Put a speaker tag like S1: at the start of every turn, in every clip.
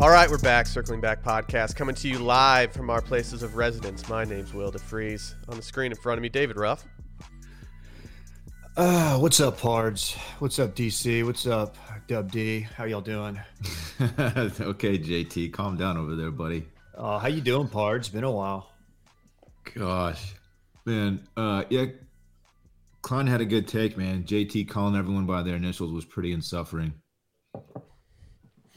S1: All right, we're back. Circling Back podcast coming to you live from our places of residence. My name's Will DeFries. On the screen in front of me, David Ruff.
S2: Uh, what's up, Pards? What's up, DC? What's up, Dub D? How y'all doing?
S3: okay, JT, calm down over there, buddy.
S2: Uh, how you doing, Pards? Been a while.
S3: Gosh, man. Uh, yeah, Klein had a good take, man. JT calling everyone by their initials was pretty insuffering.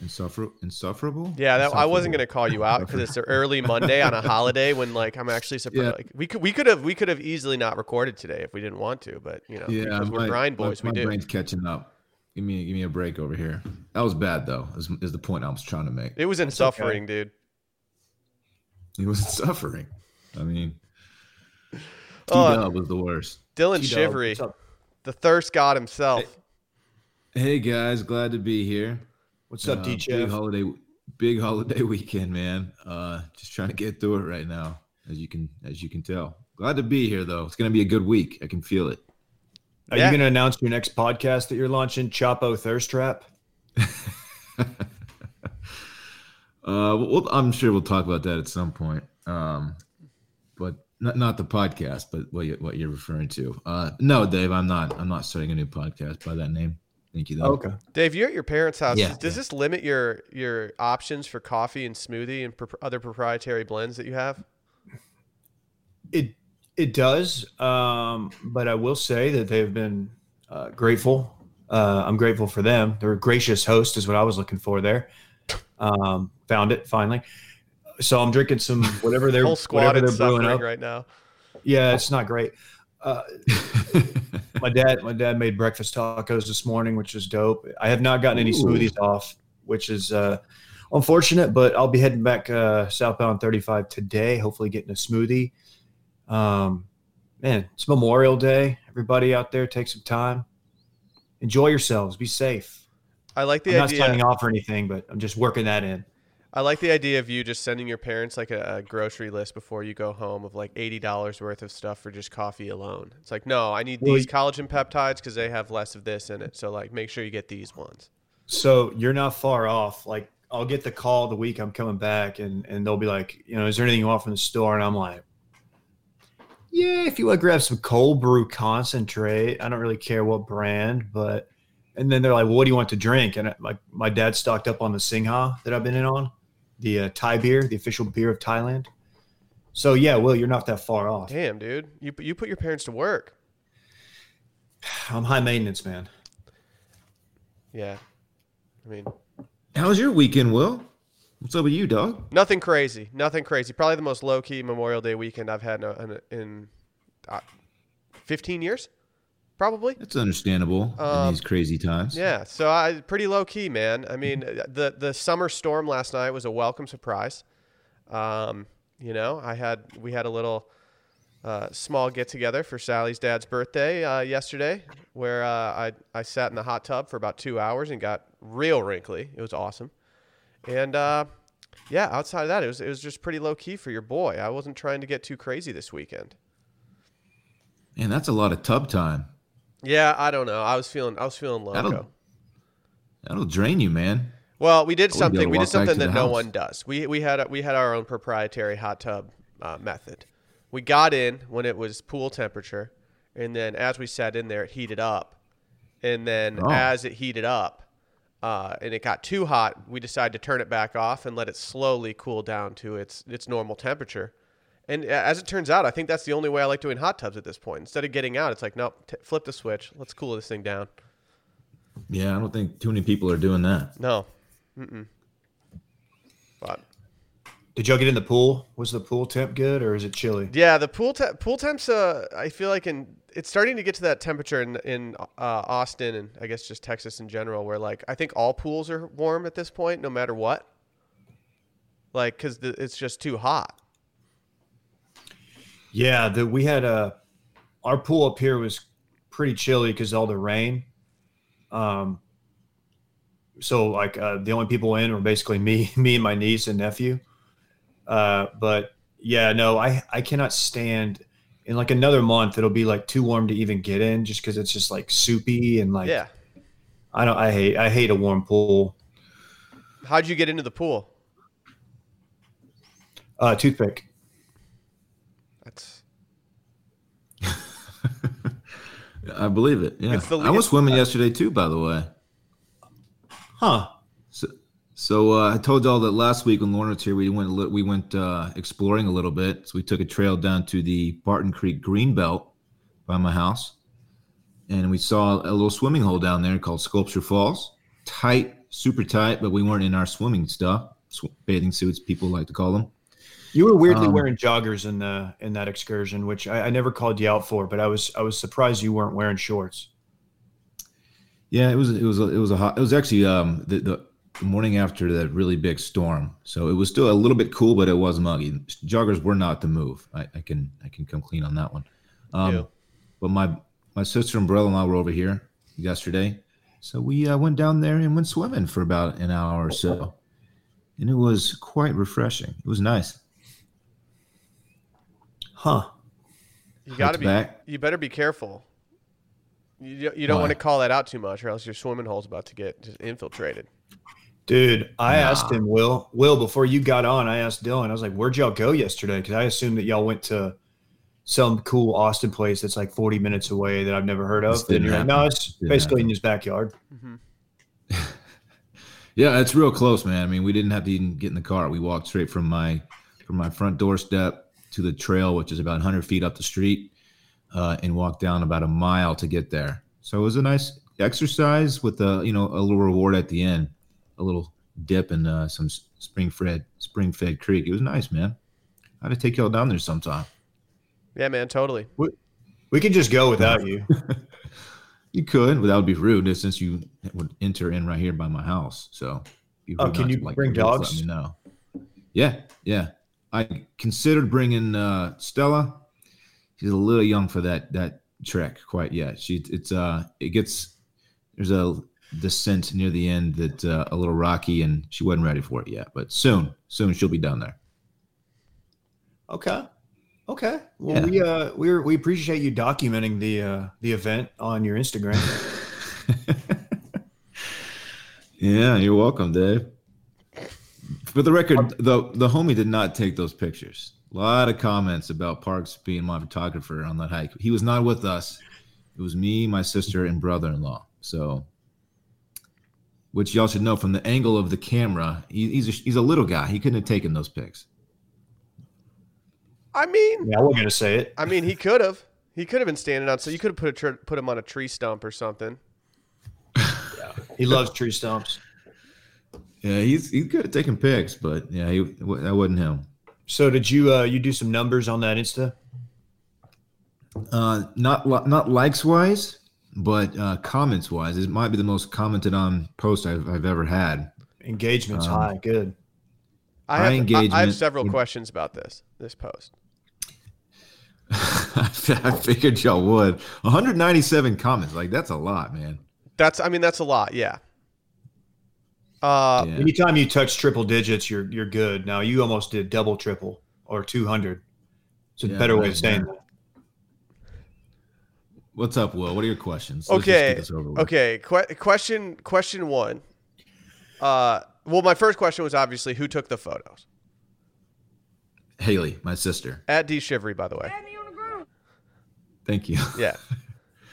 S3: Insuffer- insufferable?
S1: Yeah, that, I wasn't gonna call you out because it's an early Monday on a holiday when like I'm actually surprised.
S3: Yeah.
S1: Like, we could we could have we could have easily not recorded today if we didn't want to, but you know
S3: Yeah,
S1: because we're
S3: my-
S1: grind boys,
S3: my,
S1: we
S3: my
S1: do.
S3: brain's catching up. Give me, give me a break over here. That was bad, though. Is, is the point I was trying to make?
S1: It was in suffering, dude.
S3: It wasn't suffering. I mean, uh, T
S1: Oh,
S3: was the worst.
S1: Dillon
S2: T-Dub,
S1: Shivery, the thirst god himself.
S3: Hey guys, glad to be here.
S2: What's up,
S3: Uh,
S2: D
S3: Big holiday, big holiday weekend, man. Uh, just trying to get through it right now, as you can, as you can tell. Glad to be here, though. It's gonna be a good week. I can feel it.
S2: Are
S1: Yeah.
S2: you going to announce your next podcast that you're launching, Chapo Thirst Trap?
S3: Uh, we'll, I'm sure we'll talk about that at some point. Um, but not not the podcast, but what you, what you're referring to. Uh, no, Dave, I'm not. I'm not starting a new podcast by that name. Thank you, though.
S2: Okay.
S1: Dave, you're at your parents' house.
S3: Yeah,
S1: Does
S3: yeah.
S1: this limit your your options for coffee and smoothie and pro- other proprietary blends that you have?
S2: It it does, um, but I will say that they've been uh, grateful. Uh, I'm grateful for them. They're a gracious host, is what I was looking for there. Um, found it finally. So I'm drinking some whatever they're
S1: Whole
S2: whatever they're brewing up.
S1: right now.
S2: Yeah, it's not great. Uh, my dad, my dad made breakfast tacos this morning, which is dope. I have not gotten any
S3: Ooh.
S2: smoothies off, which is uh, unfortunate. But I'll be heading back uh, southbound 35 today. Hopefully, getting a smoothie. Um, man, it's Memorial Day. Everybody out there, take some time, enjoy yourselves, be safe.
S1: I like the
S2: I'm
S1: the
S2: not
S1: idea.
S2: signing off or anything, but I'm just working that in.
S1: I like the idea of you just sending your parents like a, a grocery list before you go home of like eighty dollars worth of stuff for just coffee alone. It's like, no, I need
S2: Well,
S1: these collagen peptides because they have less of this in it. So like, make sure you get these ones.
S2: So you're not far off. Like I'll get the call the week I'm coming back, and and they'll be like, you know, is there anything you want from the store? And I'm like, yeah, if you want to grab some cold brew concentrate, I don't really care what brand, but. And then they're like, well, what do you want to drink? And I, my my dad stocked up on the Singha that I've been in on, the uh, Thai beer, the official beer of Thailand. So yeah, Will, you're not that far off.
S1: Damn, dude, you you put your parents to work.
S2: I'm high maintenance, man.
S1: Yeah, I mean,
S3: How was your weekend, Will? What's up with you, dog?
S1: nothing crazy, nothing crazy. Probably the most low key Memorial Day weekend I've had in, in, in uh, fifteen years, probably.
S3: That's understandable
S1: Um,
S3: in these crazy times.
S1: Yeah, so I pretty low key, man. I mean, the the summer storm last night was a welcome surprise. Um, you know, I had we had a little uh, small get together for Sally's dad's birthday uh, yesterday, where uh, I I sat in the hot tub for about two hours and got real wrinkly. It was awesome, and uh, yeah, outside of that, it was it was just pretty low key for your boy. I wasn't trying to get too crazy this weekend.
S3: And that's a lot of tub time.
S1: Yeah, I don't know. I was feeling I was feeling loco.
S3: That'll that'll drain you, man.
S1: Well, we did
S3: I wouldn't be
S1: something. We did something that no
S3: house.
S1: one does. We we had we had our own proprietary hot tub uh, method. We got in when it was pool temperature, and then as we sat in there, it heated up, and then
S3: Oh.
S1: as it heated up, uh, and it got too hot, we decided to turn it back off and let it slowly cool down to its its normal temperature. And as it turns out, I think that's the only way I like doing hot tubs at this point. Instead of getting out, it's like, nope, t- flip the switch. Let's cool this thing down.
S3: Yeah, I don't think too many people are doing that.
S1: No, mm-mm. But
S2: Did y'all get in the pool? Was the pool temp good or is it chilly?
S1: Yeah, the pool te- pool temps. Uh, I feel like in it's starting to get to that temperature in in uh, Austin and I guess just Texas in general, where like I think all pools are warm at this point, no matter what. Like, cause the, it's just too hot.
S2: Yeah, the, we had a our pool up here was pretty chilly because all the rain. Um, so like uh, the only people in were basically me, me and my niece and nephew. Uh, but yeah, no, I I cannot stand. In like another month, it'll be like too warm to even get in, just because it's just like soupy and like
S1: yeah.
S2: I don't. I hate I hate a warm pool.
S1: How'd you get into the pool?
S2: Uh, toothpick.
S1: That's
S3: I believe it. Yeah,
S1: the
S3: I was swimming yesterday too. By the way,
S2: Huh.
S3: so so uh, I told y'all that last week when Lauren was here, we went li- we went uh, exploring a little bit. So we took a trail down to the Barton Creek Greenbelt by my house, and we saw a little swimming hole down there called Sculpture Falls. Tight, super tight, but we weren't in our swimming stuff, sw- bathing suits, people like to call them.
S2: You were weirdly
S3: Um,
S2: wearing joggers in the in that excursion, which I, I never called you out for, but I was I was surprised you weren't wearing shorts.
S3: Yeah, it was it was a, it was a hot. It was actually um the, the morning after that really big storm, so it was still a little bit cool, but it was muggy. Joggers were not the move. I, I can I can come clean on that one. Um,
S1: Ew.
S3: but my my sister and brother-in-law were over here yesterday, so we uh, went down there and went swimming for about an hour or so, and it was quite refreshing. It was nice.
S2: Huh.
S1: you got to be.
S3: back.
S1: You better be careful. You, you don't
S3: Why?
S1: want to call that out too much, or else your swimming hole's about to get just infiltrated.
S2: Dude, I
S3: Nah.
S2: asked him, Will, Will, before you got on, I asked Dillon, I was like, where'd y'all go yesterday? Because I assumed that y'all went to some cool Austin place that's like 40 minutes away that I've never heard of. And you're like, no, it's
S3: Didn't
S2: basically
S3: happen.
S2: in his backyard. Mm-hmm.
S3: Yeah, it's real close, man. I mean, we didn't have to even get in the car. We walked straight from my from my front doorstep to the trail, which is about 100 feet up the street, uh, and walk down about a mile to get there. So it was a nice exercise with a you know a little reward at the end, a little dip in uh, some spring fed spring fed creek. It was nice, man. I had to take y'all down there sometime.
S1: Yeah, man, totally.
S2: We could just go without you.
S3: You could, but that would be rude since you would enter in right here by my house. So,
S2: Oh, can you
S3: to, like,
S2: bring dogs?
S3: Let me know. Yeah, yeah. I considered bringing uh, Stella. She's a little young for that that trek quite yet. She it's uh it gets there's a descent near the end that uh, a little rocky and she wasn't ready for it yet. But soon, soon she'll be down there.
S2: Okay. Okay. Well,
S3: Yeah.
S2: we uh we we appreciate you documenting the uh the event on your Instagram.
S3: Yeah, you're welcome, Dave. For the record, the the homie did not take those pictures. A lot of comments about Parks being my photographer on that hike. He was not with us. It was me, my sister, and brother-in-law. So, which y'all should know from the angle of the camera, he, he's a, he's a little guy. He couldn't have taken those pics.
S1: I mean,
S2: yeah, we're gonna say it.
S1: I mean, he could have. He could have been standing on. So you could have put a tr- put him on a tree stump or something.
S2: He loves tree stumps.
S3: Yeah, he's he's good at taking pics, but yeah, he, that wasn't him.
S2: So did you uh you do some numbers on that Insta?
S3: Uh, not li- not likes wise, but uh, comments wise, it might be the most commented on post I've, I've ever had.
S2: Engagement's
S3: Um,
S2: high. Good.
S1: I have, I- I, have several
S3: would-
S1: questions about this this post.
S3: I figured y'all would. 197 comments, like that's a lot, man.
S1: That's I mean that's a lot. Yeah. Uh,
S3: Yeah.
S2: Anytime you touch triple digits, you're you're good. Now you almost did double triple or two hundred. It's a
S3: Yeah,
S2: better way of saying
S3: yeah.
S2: that.
S3: What's up, Will? What are your questions? Let's just get
S1: okay.
S3: this over with.
S1: Okay. Que- question question one. Uh, well, my first question was obviously who took the photos
S3: Haley, my sister.
S1: at D Shivery, by the way.
S3: Thank you.
S1: Yeah.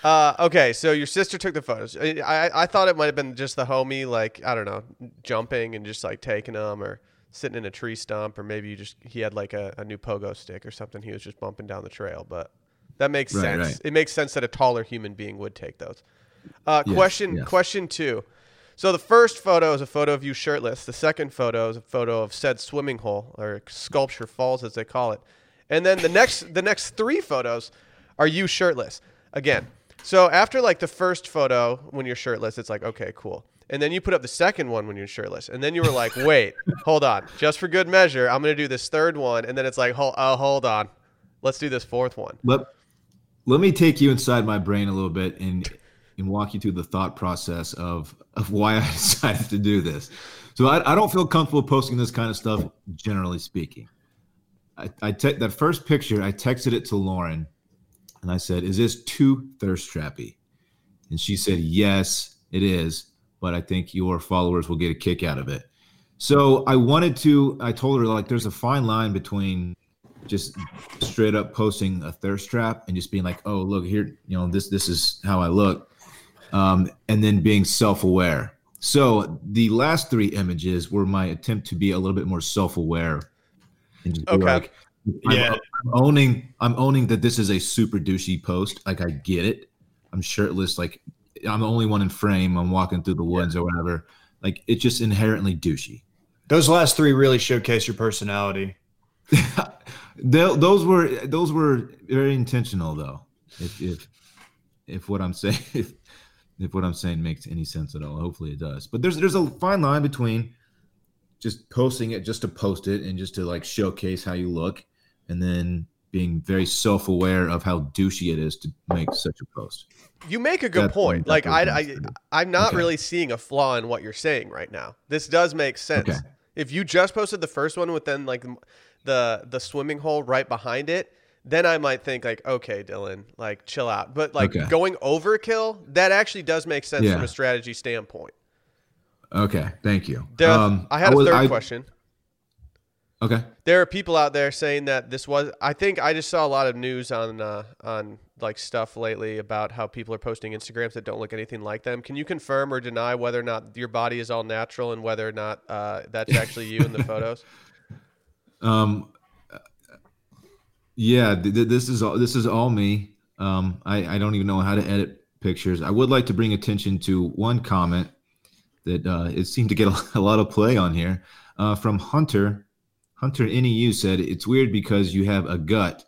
S1: Uh, okay, so your sister took the photos. I, I I thought it might have been just the homie, like I don't know, jumping and just like taking them, or sitting in a tree stump, or maybe you just he had like a, a new pogo stick or something. He was just bumping down the trail, but that makes
S3: Right,
S1: sense.
S3: right.
S1: It makes sense that a taller human being would take those. Uh,
S3: Yes,
S1: question
S3: yes.
S1: question two. So the first photo is a photo of you shirtless. The second photo is a photo of said swimming hole or sculpture falls as they call it. And then the next the next three photos are you shirtless. Again. So after like the first photo when you're shirtless, it's like, okay, cool. And then you put up the second one when you're shirtless. And then you were like, wait, hold on. Just for good measure, I'm gonna do this third one. And then it's like, hold oh uh, hold on. Let's do this fourth one.
S3: Let, let me take you inside my brain a little bit and and walk you through the thought process of of why I decided to do this. So I, I don't feel comfortable posting this kind of stuff, generally speaking. I, I te- that first picture, I texted it to Lauren, and I said, "Is this too thirst trappy?" And she said, "Yes, it is, but I think your followers will get a kick out of it." So I wanted to. I told her like, there's a fine line between just straight up posting a thirst trap and just being like, oh look here, you know this this is how I look, um, and then being self aware. So the last three images were my attempt to be a little bit more self aware and just
S1: Okay.
S3: like,
S2: Yeah.
S3: I'm owning I'm owning that this is a super douchey post. Like I get it. I'm shirtless. Like I'm the only one in frame. I'm walking through the woods or whatever. Like it's just inherently douchey.
S2: Those last three really showcase your personality.
S3: Tho- those were those were very intentional though. If if if what I'm saying if, if what I'm saying makes any sense at all, hopefully it does. But there's there's a fine line between just posting it just to post it and just to like showcase how you look, and then being very self aware of how douchey it is to make such a post.
S1: You make a good
S3: That's-
S1: point.
S3: that's
S1: Like I,
S3: I'm
S1: I. I'm not
S3: Okay.
S1: really seeing a flaw in what you're saying right now. This does make sense.
S3: Okay.
S1: If you just posted the first one with then like the the swimming hole right behind it, then I might think like, okay, Dillon, like chill out. But like
S3: Okay.
S1: going overkill, that actually does make sense
S3: Yeah.
S1: from a strategy standpoint.
S3: Okay, thank you. Um,
S1: I had a
S3: was-
S1: third
S3: I-
S1: question.
S3: Okay.
S1: There are people out there saying that this was. I think I just saw a lot of news on uh, on like stuff lately about how people are posting Instagrams that don't look anything like them. Can you confirm or deny whether or not your body is all natural and whether or not uh, that's actually you in the photos?
S3: Um, yeah, th- th- this is all this is all me. Um, I, I don't even know how to edit pictures. I would like to bring attention to one comment that uh, it seemed to get a, a lot of play on here uh, from Hunter. Hunter NEU said it's weird because you have a gut,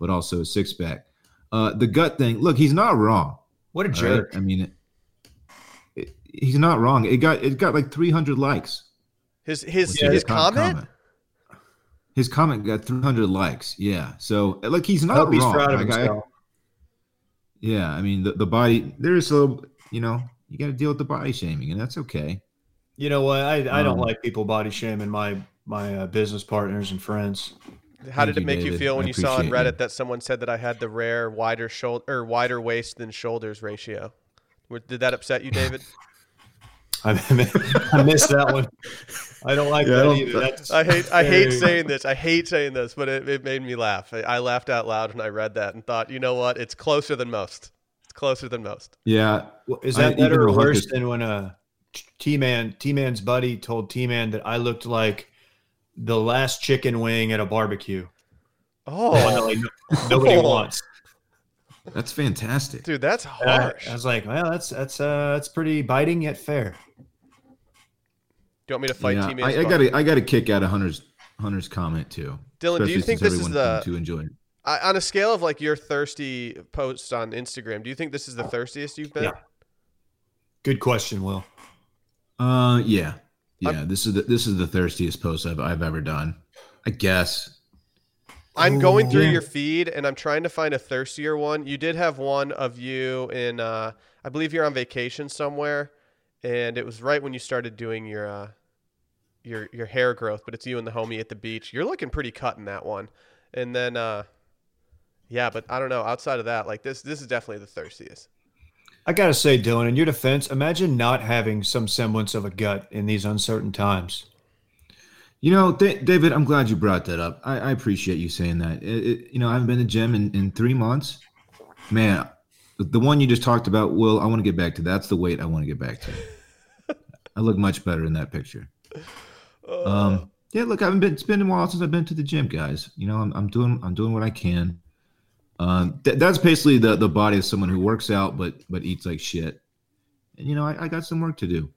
S3: but also a six pack. Uh, the gut thing. Look, he's not wrong.
S2: What a
S3: all right?
S2: jerk.
S3: I mean, it, it, he's not wrong. It got it got like 300 likes.
S1: His his
S2: Yeah,
S1: his
S3: is a
S1: comment.
S3: His comment got 300 likes. Yeah. So like he's not
S2: he's
S3: wrong.
S2: of
S3: Like, I- yeah. I mean the, the body there's a you know you got to deal with the body shaming and that's okay.
S2: You know what? I, I don't
S3: Um,
S2: like people body shaming my my uh, business partners and friends.
S1: How
S3: Thank
S1: did it
S3: you,
S1: make you feel when
S3: I
S1: you saw on Reddit
S3: you.
S1: that someone said that I had the rare wider shoulder or wider waist than shoulders ratio? Did that upset you, David?
S2: I, I missed that one. I don't like
S3: Yeah, I
S2: that
S3: don't-
S2: either. That's,
S1: I hate I hate saying this. I hate saying this, but it, it made me laugh. I, I laughed out loud when I read that and thought, you know what? It's closer than most. It's closer than most.
S3: Yeah.
S2: Is
S3: I-
S2: that better or worse than when a T man T Man's buddy told T Man that I looked like the last chicken wing at a barbecue? One that,
S1: Oh,
S2: like, no- nobody wants.
S3: That's fantastic.
S1: dude, that's
S2: And I,
S1: harsh.
S2: I was like, well, that's that's uh that's pretty biting yet fair.
S1: Do you want me to fight
S3: yeah,
S1: Team
S3: I, I got a, I got a kick out of Hunter's Hunter's comment too.
S1: Dillon, do you think this is the
S3: to enjoy it?
S1: I, on a scale of like your thirsty posts on Instagram? Do you think this is the thirstiest you've been?
S2: Yeah. Good question, Will.
S3: Uh, yeah, yeah. this is the this is the thirstiest post I've I've ever done. I guess.
S1: I'm going through
S2: Yeah.
S1: your feed and I'm trying to find a thirstier one. You did have one of you in, uh, I believe you're on vacation somewhere, and it was right when you started doing your uh, your your hair growth. But it's you and the homie at the beach. You're looking pretty cut in that one. And then, uh, yeah, but I don't know. Outside of that, like this, this is definitely the thirstiest.
S2: I gotta say, Dillon, in your defense, imagine not having some semblance of a gut in these uncertain times.
S3: You know, Da- David, I'm glad you brought that up. I, I appreciate you saying that. It, it, you know, I haven't been to the gym in, in three months. Man, the, the one you just talked about, Will, I want to get back to. That's the weight I want to get back to. I look much better in that picture. Um, yeah, look, I haven't been. It's been a while since I've been to the gym, guys. You know, I'm, I'm doing I'm doing what I can. Um, th- that's basically the the body of someone who works out but but eats like shit. And you know, I, I got some work to do.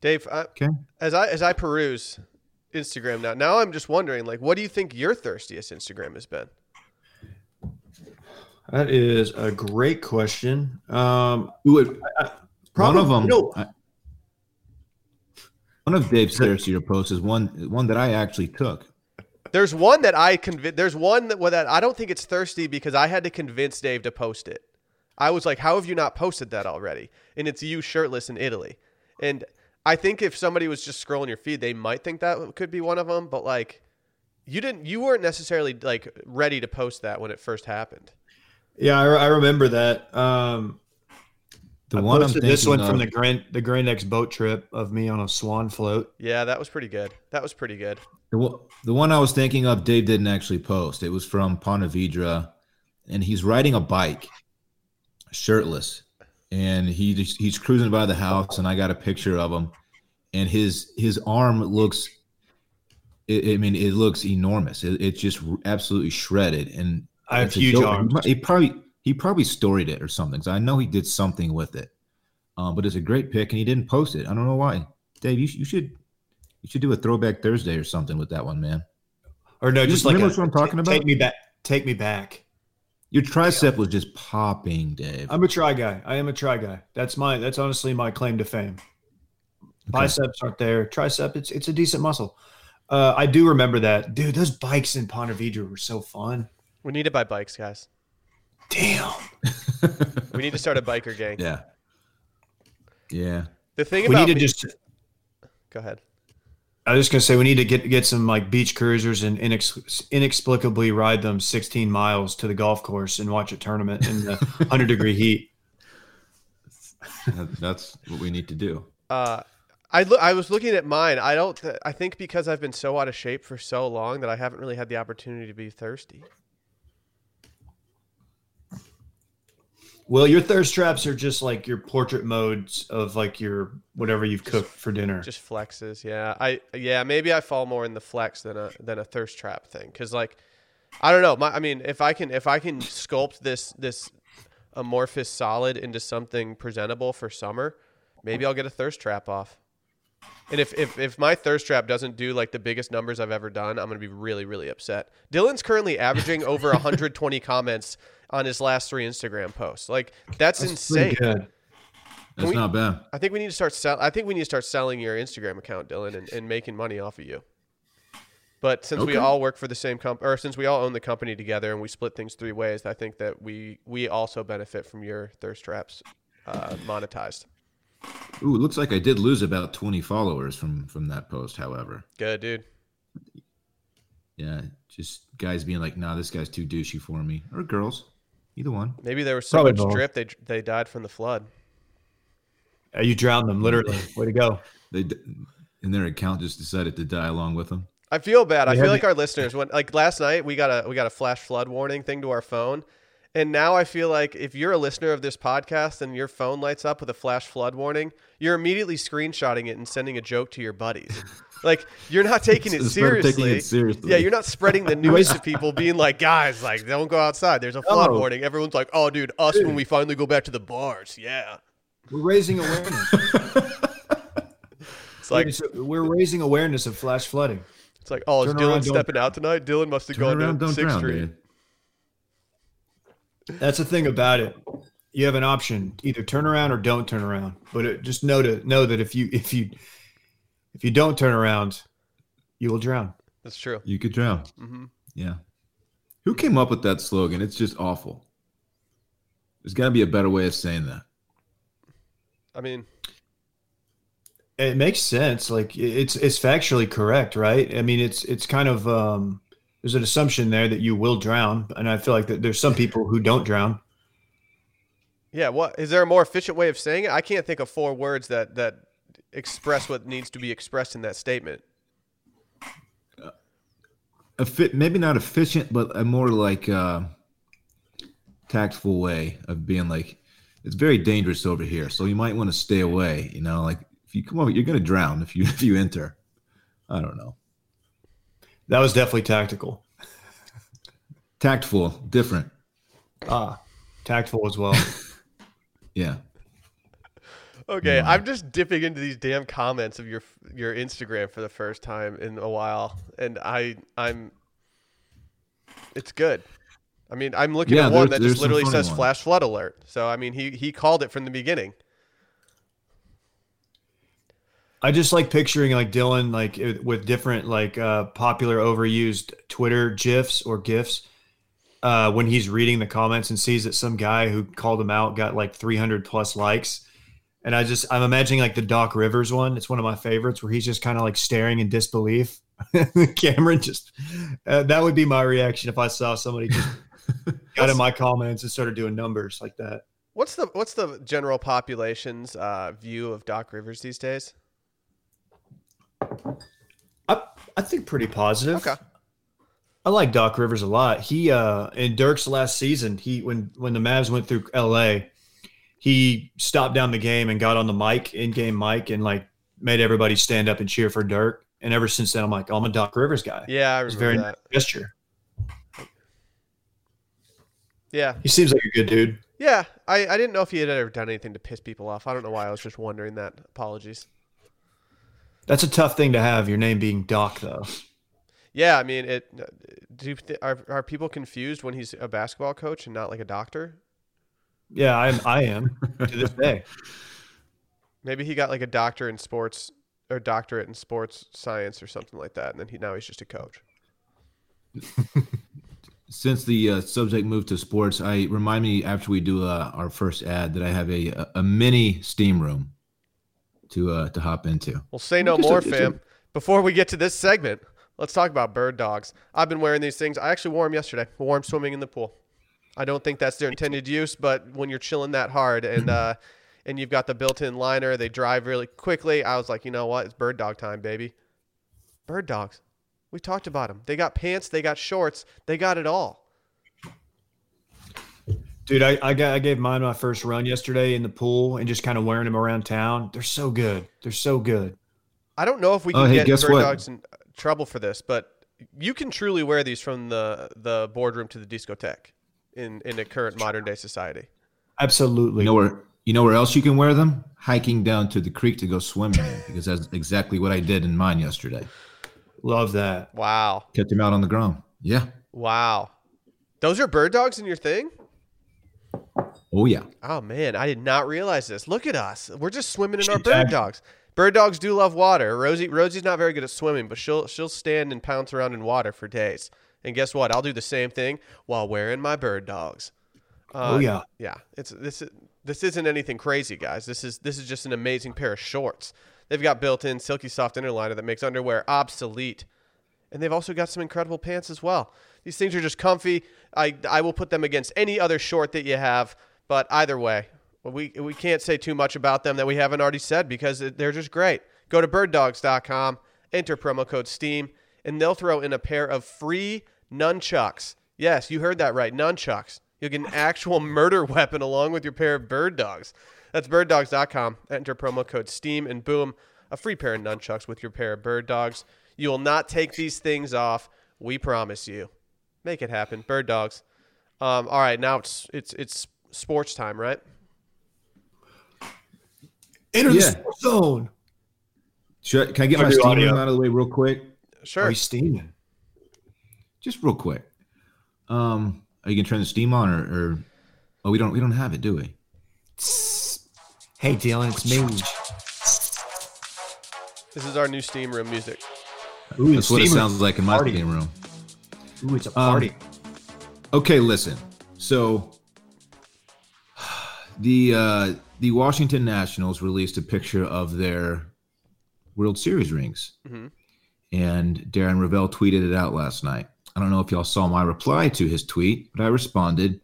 S1: Dave, I,
S3: Okay.
S1: as I as I peruse Instagram now, now I'm just wondering, like, what do you think your thirstiest Instagram has been?
S2: That is a great question. Um,
S3: Ooh, it-
S2: probably,
S3: one of them.
S2: you know,
S3: I- one of Dave's thirstier posts is one one that I actually took.
S1: There's one that I conv- There's one that, well, that I don't think it's thirsty because I had to convince Dave to post it. I was like, "How have you not posted that already?" And it's you shirtless in Italy. And I think if somebody was just scrolling your feed, they might think that could be one of them. But like, you didn't. You weren't necessarily like ready to post that when it first happened.
S2: yeah, I, I remember that. Um,
S3: The
S2: I
S3: one I'm
S2: posted this
S3: thinking
S2: one from the Grand the Grand X boat trip of me on a swan float.
S1: Yeah, that was pretty good. That was pretty good.
S3: The, one- the one I was thinking of, Dave didn't actually post. It was from Ponte Vedra, and he's riding a bike, shirtless, and he just, he's cruising by the house, and I got a picture of him, and his his arm looks, I I mean, it looks enormous. It, it's just absolutely shredded, and
S2: I have huge arms.
S3: He probably he probably storied it or something. So I know he did something with it, um, but it's a great pick, and he didn't post it. I don't know why. Dave, you, you should you should do a throwback Thursday or something with that one, man.
S2: Or no,
S3: You
S2: just like
S3: remember
S2: a-
S3: what I'm talking
S2: ta-
S3: about?
S2: Take me back. Take me back.
S3: Your tricep was just popping, Dave.
S2: I'm a try guy. I am a try guy. That's my. That's honestly my claim to fame. Biceps aren't there. Tricep. It's it's a decent muscle. Uh, I do remember that, dude. Those bikes in Ponte Vedra were so fun.
S1: We need to buy bikes, guys.
S2: Damn.
S1: We need to start a biker gang.
S3: yeah. Yeah.
S1: The thing
S2: We
S1: about
S2: need to
S1: me-
S2: just.
S1: go ahead.
S2: I was just gonna say we need to get get some like beach cruisers and inex- inexplicably ride them 16 miles to the golf course and watch a tournament in the 100 degree heat.
S3: That's what we need to do.
S1: Uh, I look. I was looking at mine. I don't. Th- I think because I've been so out of shape for so long that I haven't really had the opportunity to be thirsty.
S2: Well, your thirst traps are just like your portrait modes of like your whatever you've cooked for dinner.
S1: Just flexes. Yeah. I. Yeah. Maybe I fall more in the flex than a than a thirst trap thing. Cause like, I don't know. My. I mean, if I can if I can sculpt this this amorphous solid into something presentable for summer, maybe I'll get a thirst trap off. And if, if, if my thirst trap doesn't do like the biggest numbers I've ever done, I'm going to be really, really upset. Dillon's currently averaging over 120 comments on his last three Instagram posts. Like that's,
S2: That's
S1: insane.
S2: good.
S3: That's
S1: we-
S3: not bad.
S1: I think we need to start sell. I think we need to start selling your Instagram account, Dillon, and, and making money off of you. But since we all work for the same company, or since we all own the company together and we split things three ways, I think that we we also benefit from your thirst traps uh, monetized.
S3: Ooh, looks like I did lose about 20 followers from from that post, however.
S1: Good, dude.
S3: Yeah, just guys being like, nah, this guy's too douchey for me. Or girls. Either one.
S1: Maybe there was so
S2: Probably
S1: much
S2: both.
S1: drip they they died from the flood.
S2: Uh, You drowned them literally. Way to go.
S3: They d- and their account just decided to die along with them.
S1: I feel bad. I feel like
S2: the-
S1: our listeners when like last night we got a we got a flash flood warning thing to our phone. And now I feel like if you're a listener of this podcast and your phone lights up with a flash flood warning, you're immediately screenshotting it and sending a joke to your buddies. Like you're not taking it seriously.
S3: taking it seriously.
S1: Yeah, you're not spreading the news to people being like, guys, like don't go outside. There's a flood
S2: No.
S1: warning. Everyone's like, oh, dude, us when we finally go back to the bars. Yeah.
S2: We're raising awareness.
S1: It's like
S2: we're raising awareness of flash flooding.
S1: it's like, oh, is
S2: Turn
S1: Dillon
S2: around,
S1: stepping out tonight? Dillon must have
S3: Turn
S1: gone
S3: around,
S1: down Sixth
S3: drown,
S1: Street.
S3: dude.
S2: That's the thing about it. You have an option: either turn around or don't turn around. But it, just know to know that if you if you if you don't turn around, you will drown.
S1: That's true.
S3: You could drown.
S1: hmm
S3: Yeah. Who came up with that slogan? It's just awful. There's got to be a better way of saying that.
S1: I mean,
S2: It makes sense. Like it's it's factually correct, right? I mean, it's it's kind of um, there's an assumption there that you will drown, and I feel like that there's some people who don't drown.
S1: Yeah, what is there a more efficient way of saying it? I can't think of four words that that express what needs to be expressed in that statement.
S3: A fit, maybe not efficient, but a more like uh, tactful way of being like, it's very dangerous over here, so you might want to stay away. You know, like if you come over, you're gonna drown if you if you enter. I don't know.
S2: That was definitely tactical.
S3: Tactful, different.
S2: Ah, tactful as well.
S3: Yeah.
S1: Okay,
S3: Mm.
S1: I'm just dipping into these damn comments of your your Instagram for the first time in a while, and I I'm it's good. I mean, I'm looking
S3: Yeah,
S1: at one that just literally says
S3: ones.
S1: flash flood alert. So I mean, he he called it from the beginning.
S2: I just like picturing like Dillon like with different like uh, popular overused Twitter gifs or gifs uh, when he's reading the comments and sees that some guy who called him out got like 300 plus likes. And I just I'm imagining like the Doc Rivers one. It's one of my favorites where he's just kind of like staring in disbelief. Cameron just uh, that would be my reaction if I saw somebody just got in my comments and started doing numbers like that.
S1: What's the what's the general population's uh, view of Doc Rivers these days?
S2: I, I think pretty positive.
S1: Okay.
S2: I like Doc Rivers a lot. He uh in Dirk's last season, he when when the Mavs went through LA, he stopped down the game and got on the mic, in-game mic, and like made everybody stand up and cheer for Dirk. And ever since then, I'm like, oh, I'm a Doc Rivers guy.
S1: Yeah, I
S2: It's
S1: remember
S2: very
S1: that.
S2: nice gesture.
S1: Yeah,
S2: He seems like a good dude.
S1: yeah. I, I didn't know if he had ever done anything to piss people off. I don't know why. I was just wondering that. Apologies.
S2: That's a tough thing to have. Your name being Doc, though.
S1: Yeah, I mean, it. Do are are people confused when he's a basketball coach and not like a doctor?
S2: Yeah, I am. I am to this day.
S1: Maybe he got like a doctor in sports or doctorate in sports science or something like that, and then he now he's just a coach.
S3: Since the uh, subject moved to sports, I remind me after we do uh, our first ad that I have a a, a mini steam room to uh, to hop into.
S1: Well, say no
S2: Just a-
S1: more,
S2: a-
S1: fam. Before we get to this segment, let's talk about bird dogs. I've been wearing these things. I actually wore them yesterday. Wore 'em swimming in the pool. I don't think that's their intended use, but when you're chilling that hard and uh, and you've got the built-in liner, they drive really quickly. I was like, you know what? It's bird dog time, baby. Bird dogs. We talked about them. They got pants. They got shorts. They got it all.
S2: Dude, I, I got I gave mine my first run yesterday in the pool and just kind of wearing them around town. They're so good. They're so good.
S1: I don't know if we
S3: Oh,
S1: can
S3: hey,
S1: get
S3: guess
S1: bird
S3: what?
S1: dogs in trouble for this, but you can truly wear these from the the boardroom to the discotheque in in a current modern day society.
S2: Absolutely.
S3: You know where you know where else you can wear them? Hiking down to the creek to go swimming because that's exactly what I did in mine yesterday.
S2: Love that.
S1: Wow.
S3: Kept him out on the ground. Yeah.
S1: Wow. Those are bird dogs in your thing?
S3: Oh yeah.
S1: Oh man, I did not realize this. Look at us. We're just swimming in our bird dogs. Bird dogs do love water. Rosie Rosie's not very good at swimming, but she'll she'll stand and pounce around in water for days. And guess what? I'll do the same thing while wearing my bird dogs. Uh,
S2: oh yeah.
S1: Yeah, it's this is this isn't anything crazy, guys. This is this is just an amazing pair of shorts. They've got built-in silky soft inner liner that makes underwear obsolete, and they've also got some incredible pants as well. These things are just comfy. I I will put them against any other short that you have, but either way, we we can't say too much about them that we haven't already said because they're just great. Go to birddogs.com, enter promo code STEAM, and they'll throw in a pair of free nunchucks. Yes, you heard that right, nunchucks. You'll get an actual murder weapon along with your pair of bird dogs. That's birddogs.com. Enter promo code STEAM and boom, a free pair of nunchucks with your pair of bird dogs. You will not take these things off. We promise you. Make it happen. Bird dogs. Um, all right, now it's it's it's sports time, right?
S2: Enter
S3: Yeah.
S2: the sports zone.
S3: Should can I get
S2: I'll
S3: my steam
S2: audio.
S3: room out of the way real quick?
S1: Sure.
S2: Are we steaming?
S3: Just real quick. Um, are you gonna turn the steam on, or, or oh, we don't we don't have it, do we?
S2: Hey Dillon, it's me.
S1: This is our new steam room music.
S2: Ooh,
S3: That's what it sounds like in my
S2: Party.
S3: steam room.
S2: Ooh, it's a
S3: Um,
S2: party.
S3: Okay, listen. So the uh, the Washington Nationals released a picture of their World Series rings,
S1: Mhm.
S3: and Darren Rovell tweeted it out last night. I don't know if y'all saw my reply to his tweet, but I responded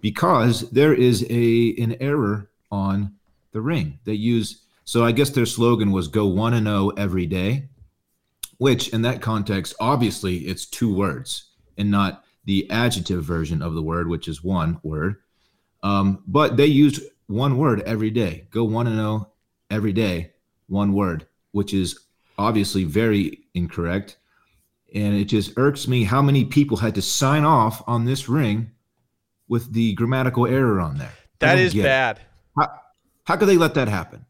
S3: because there is a an error on the ring. They use so I guess their slogan was "Go one and zero every day," which in that context, obviously, it's two words and not the adjective version of the word, which is one word. Um, but they used one word every day. Go one and zero every day, one word, which is obviously very incorrect. And it just irks me how many people had to sign off on this ring with the grammatical error on there.
S1: That is bad.
S3: How, how could they let that happen?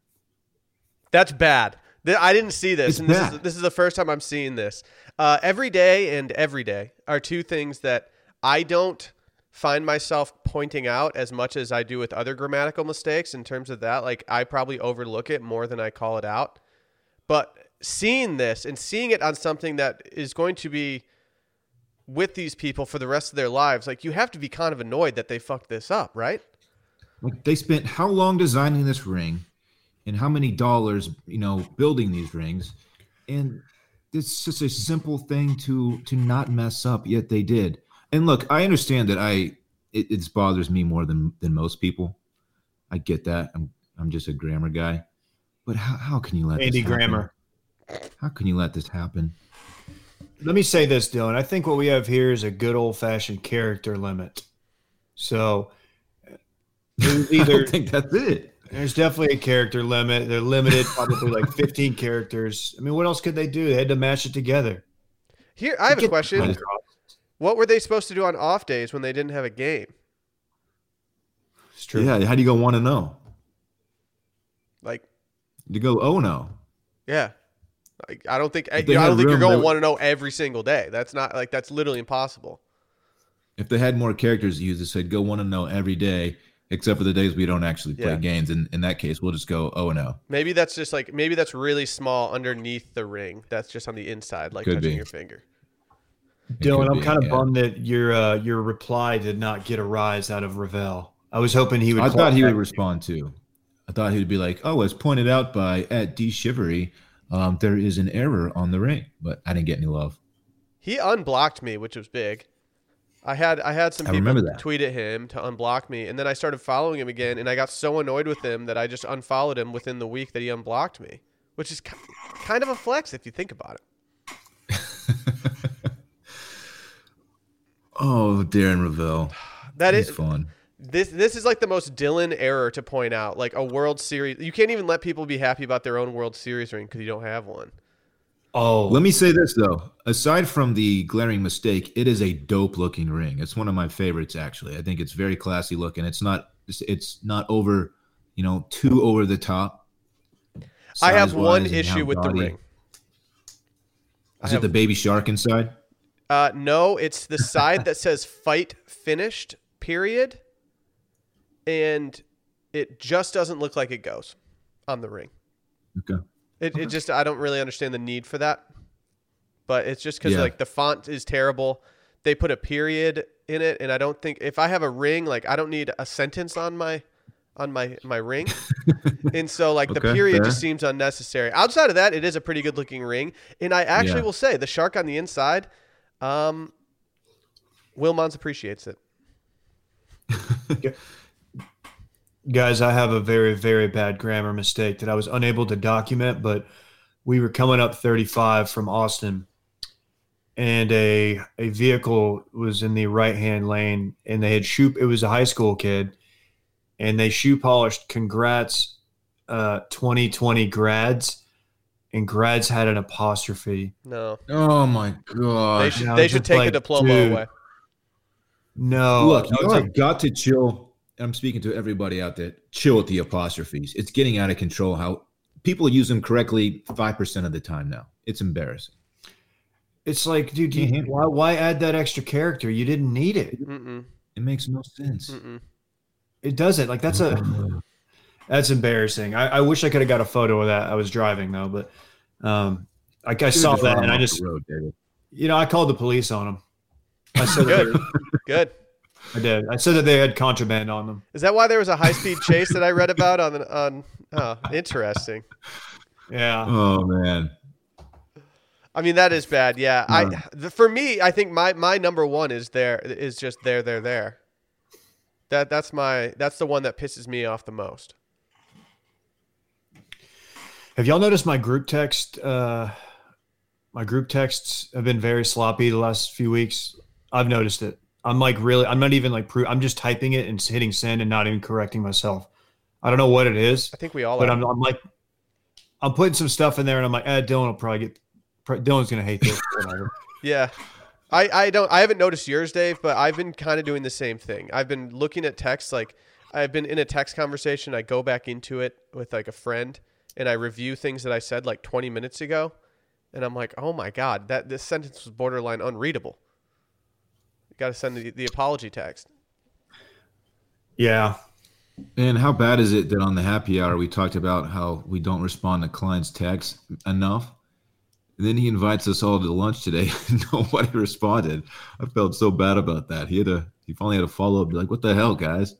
S1: That's bad. I didn't see this,
S3: It's
S1: and this
S3: bad.
S1: is, this is the first time I'm seeing this. Uh, every day and every day are two things that I don't find myself pointing out as much as I do with other grammatical mistakes. In terms of that, like I probably overlook it more than I call it out. But seeing this and seeing it on something that is going to be with these people for the rest of their lives, like you have to be kind of annoyed that they fucked this up, right?
S3: Like they spent how long designing this ring and how many dollars, you know, building these rings. And it's just a simple thing to to not mess up, yet they did. And look, I understand that I it, it bothers me more than than most people. I get that. I'm I'm just a grammar guy. But how, how can you let
S2: Andy
S3: this happen? How can you let this happen?
S2: Let me say this, Dillon. I think what we have here is a good old fashioned character limit. So uh, it was
S3: I don't think that's it.
S2: there's definitely a character limit. They're limited, probably like 15 characters. I mean, what else could they do? They had to match it together.
S1: Here, I have a question. What were they supposed to do on off days when they didn't have a game?
S2: It's true.
S3: Yeah, how do you go one and oh?
S1: Like,
S3: You go oh no. Oh.
S1: yeah. Like, I don't think I,
S3: If they
S1: I don't think you're going one to oh know every single day. That's not like that's literally impossible.
S3: If they had more characters, you just said go one and oh every day, except for the days we don't actually play
S1: Yeah.
S3: games. And in that case, we'll just go oh and oh.
S1: Maybe that's just like maybe that's really small underneath the ring. That's just on the inside, like
S3: Could
S1: touching
S3: be.
S1: your finger.
S3: It Dillon,
S2: I'm kind of
S3: yeah.
S2: bummed that your uh, your reply did not get a rise out of Rovell. I was hoping he would.
S3: I thought he would respond too. I thought he would be like, "Oh, as pointed out by at D Shivery, um, there is an error on the ring," but I didn't get any love.
S1: He unblocked me, which was big. I had I had some
S3: I
S1: people
S3: remember that.
S1: tweet at him to unblock me, and then I started following him again, and I got so annoyed with him that I just unfollowed him within the week that he unblocked me, which is kind of a flex if you think about it.
S3: oh, Darren Rovell,
S1: That
S3: he's
S1: is
S3: fun.
S1: this this is like the most Dillon error to point out. Like a World Series, you can't even let people be happy about their own World Series ring because you don't have one.
S2: Oh,
S3: Let me say this though: aside from the glaring mistake, it is a dope-looking ring. It's one of my favorites, actually. I think it's very classy looking. It's not it's, it's not over, you know, too over the top.
S1: I have one issue with the
S3: gaudy.
S1: ring. I
S3: Is
S1: have-
S3: it the baby shark inside?
S1: Uh, no, it's the side that says "fight finished." Period, and it just doesn't look like it goes on the ring.
S3: Okay.
S1: It, it just I don't really understand the need for that, but it's just because
S3: Yeah.
S1: like the font is terrible. They put a period in it, and I don't think if I have a ring, like I don't need a sentence on my on my my ring, and so like the
S3: Okay,
S1: period
S3: fair.
S1: just seems unnecessary. Outside of that, it is a pretty good looking ring, and I actually
S3: Yeah.
S1: will say the shark on the inside, um, Will Mons appreciates it.
S2: guys, I have a very very bad grammar mistake that I was unable to document, but we were coming up 35 from Austin, and a a vehicle was in the right hand lane, and they had shoe. It was a high school kid, and they shoe polished. Congrats, uh, 2020 grads, and grads had an apostrophe.
S1: No,
S3: Oh my
S1: they
S3: god!
S1: should they should
S2: just
S1: take a diploma
S2: dude.
S1: away.
S2: No,
S3: Look,
S2: I
S3: you have got to chill. I'm speaking to everybody out there. Chill with the apostrophes. It's getting out of control. How people use them correctly five percent of the time now. It's embarrassing.
S2: it's like, dude, you, why why add that extra character? You didn't need it.
S1: Mm-mm,
S3: It makes no sense.
S1: mm-mm.
S2: It doesn't. Like that's a that's embarrassing. I, I wish I could have got a photo of that. I was driving though, but um, like I saw that and I just
S3: the road,
S2: you know I called the police on them. I said
S1: Good.
S2: they-
S1: Good.
S2: I did. I said that they had contraband on them.
S1: Is that why there was a high speed chase that I read about on the, on? Oh, interesting.
S2: Yeah.
S3: Oh man.
S1: I mean that is bad. Yeah. I
S3: Yeah.
S1: the, for me, I think my my number one is there is just there there there. That that's my that's the one that pisses me off the most.
S2: Have y'all noticed my group text? Uh, my group texts have been very sloppy the last few weeks. I've noticed it. I'm like really. I'm not even like. Pro- I'm just typing it and hitting send and not even correcting myself. I don't know what it is.
S1: I think we all
S2: but
S1: are.
S2: I'm, I'm like, I'm putting some stuff in there, and I'm like, eh, Dillon will probably get. pr- Dillon's gonna hate this. Whatever.
S1: Yeah. I, I don't I haven't noticed yours, Dave, but I've been kind of doing the same thing. I've been looking at text like I've been in a text conversation, I go back into it with like a friend and I review things that I said like 20 minutes ago and I'm like, "Oh my god, that this sentence was borderline unreadable." Got to send the, the apology text.
S2: yeah,
S3: And how bad is it that on the happy hour we talked about how we don't respond to clients' texts enough? And then he invites us all to lunch today. Nobody responded. I felt so bad about that. He had to. He finally had to follow up. Like, "What the hell, guys?"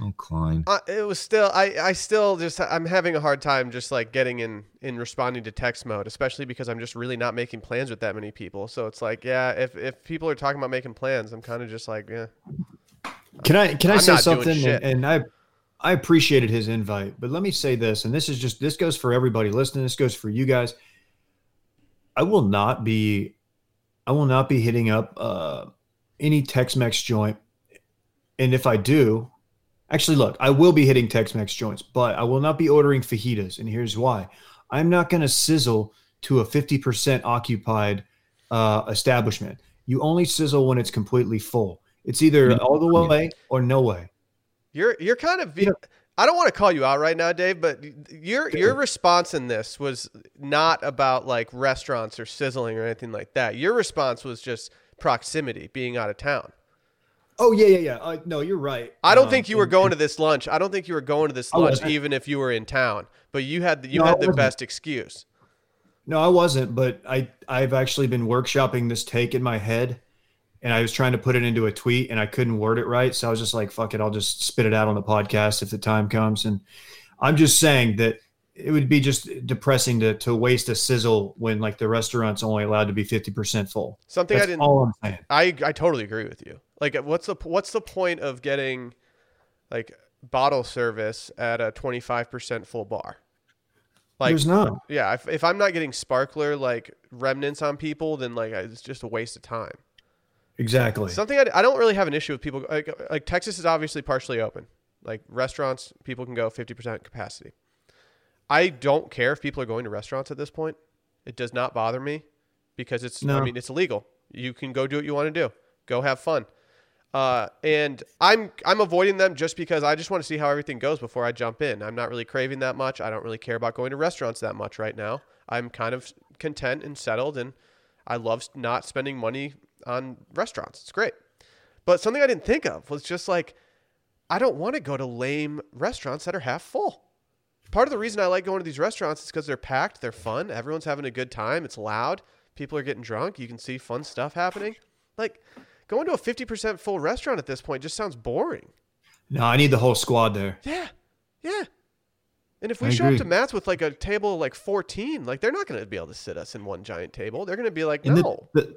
S1: Uh,
S3: oh, Klein.
S1: Uh, it was still I, I still just I'm having a hard time just like getting in in responding to text mode, especially because I'm just really not making plans with that many people. So it's like, yeah, if if people are talking about making plans, I'm kind of just like, yeah.
S2: Can I can I
S1: I'm
S2: say something? And, and I I appreciated his invite, but let me say this, and this is just this goes for everybody listening. This goes for you guys. I will not be, I will not be hitting up uh, any Tex-Mex joint, and if I do, actually, look, I will be hitting Tex-Mex joints, but I will not be ordering fajitas, and here's why: I'm not going to sizzle to a 50% occupied uh, establishment. You only sizzle when it's completely full. It's either all the way or no way.
S1: You're you're kind of I don't want to call you out right now, Dave, but your your response in this was not about like restaurants or sizzling or anything like that. Your response was just proximity, being out of town.
S2: Oh yeah, yeah, yeah. Uh, no, you're right.
S1: I don't um, think you were going to this lunch. I don't think you were going to this lunch even if you were in town. But you had the, you no, had the best excuse.
S2: No, I wasn't. But I I've actually been workshopping this take in my head and I was trying to put it into a tweet and I couldn't word it right. So I was just like, fuck it, I'll just spit it out on the podcast if the time comes. And I'm just saying that it would be just depressing to to waste a sizzle when like the restaurant's only allowed to be 50% full.
S1: Something That's I didn't all I'm saying. I I totally agree with you. Like what's the what's the point of getting like bottle service at a 25% full bar?
S2: Like, There's not.
S1: Yeah, if, if I'm not getting sparkler like remnants on people, then like it's just a waste of time.
S2: Exactly.
S1: Something I, I don't really have an issue with people like, like Texas is obviously partially open. Like restaurants, people can go 50% capacity. I don't care if people are going to restaurants at this point. It does not bother me because it's no. I mean it's illegal. You can go do what you want to do. Go have fun. Uh, and I'm I'm avoiding them just because I just want to see how everything goes before I jump in. I'm not really craving that much. I don't really care about going to restaurants that much right now. I'm kind of content and settled, and I love not spending money on restaurants. It's great. But something I didn't think of was just like, I don't want to go to lame restaurants that are half full. Part of the reason I like going to these restaurants is because they're packed, they're fun, everyone's having a good time, it's loud, people are getting drunk, you can see fun stuff happening. Like going to a 50% full restaurant at this point just sounds boring.
S2: No, I need the whole squad there.
S1: Yeah. Yeah. And if we I show agree. up to Matt's with like a table like 14, like they're not going to be able to sit us in one giant table. They're going to be like, no.
S3: The, the,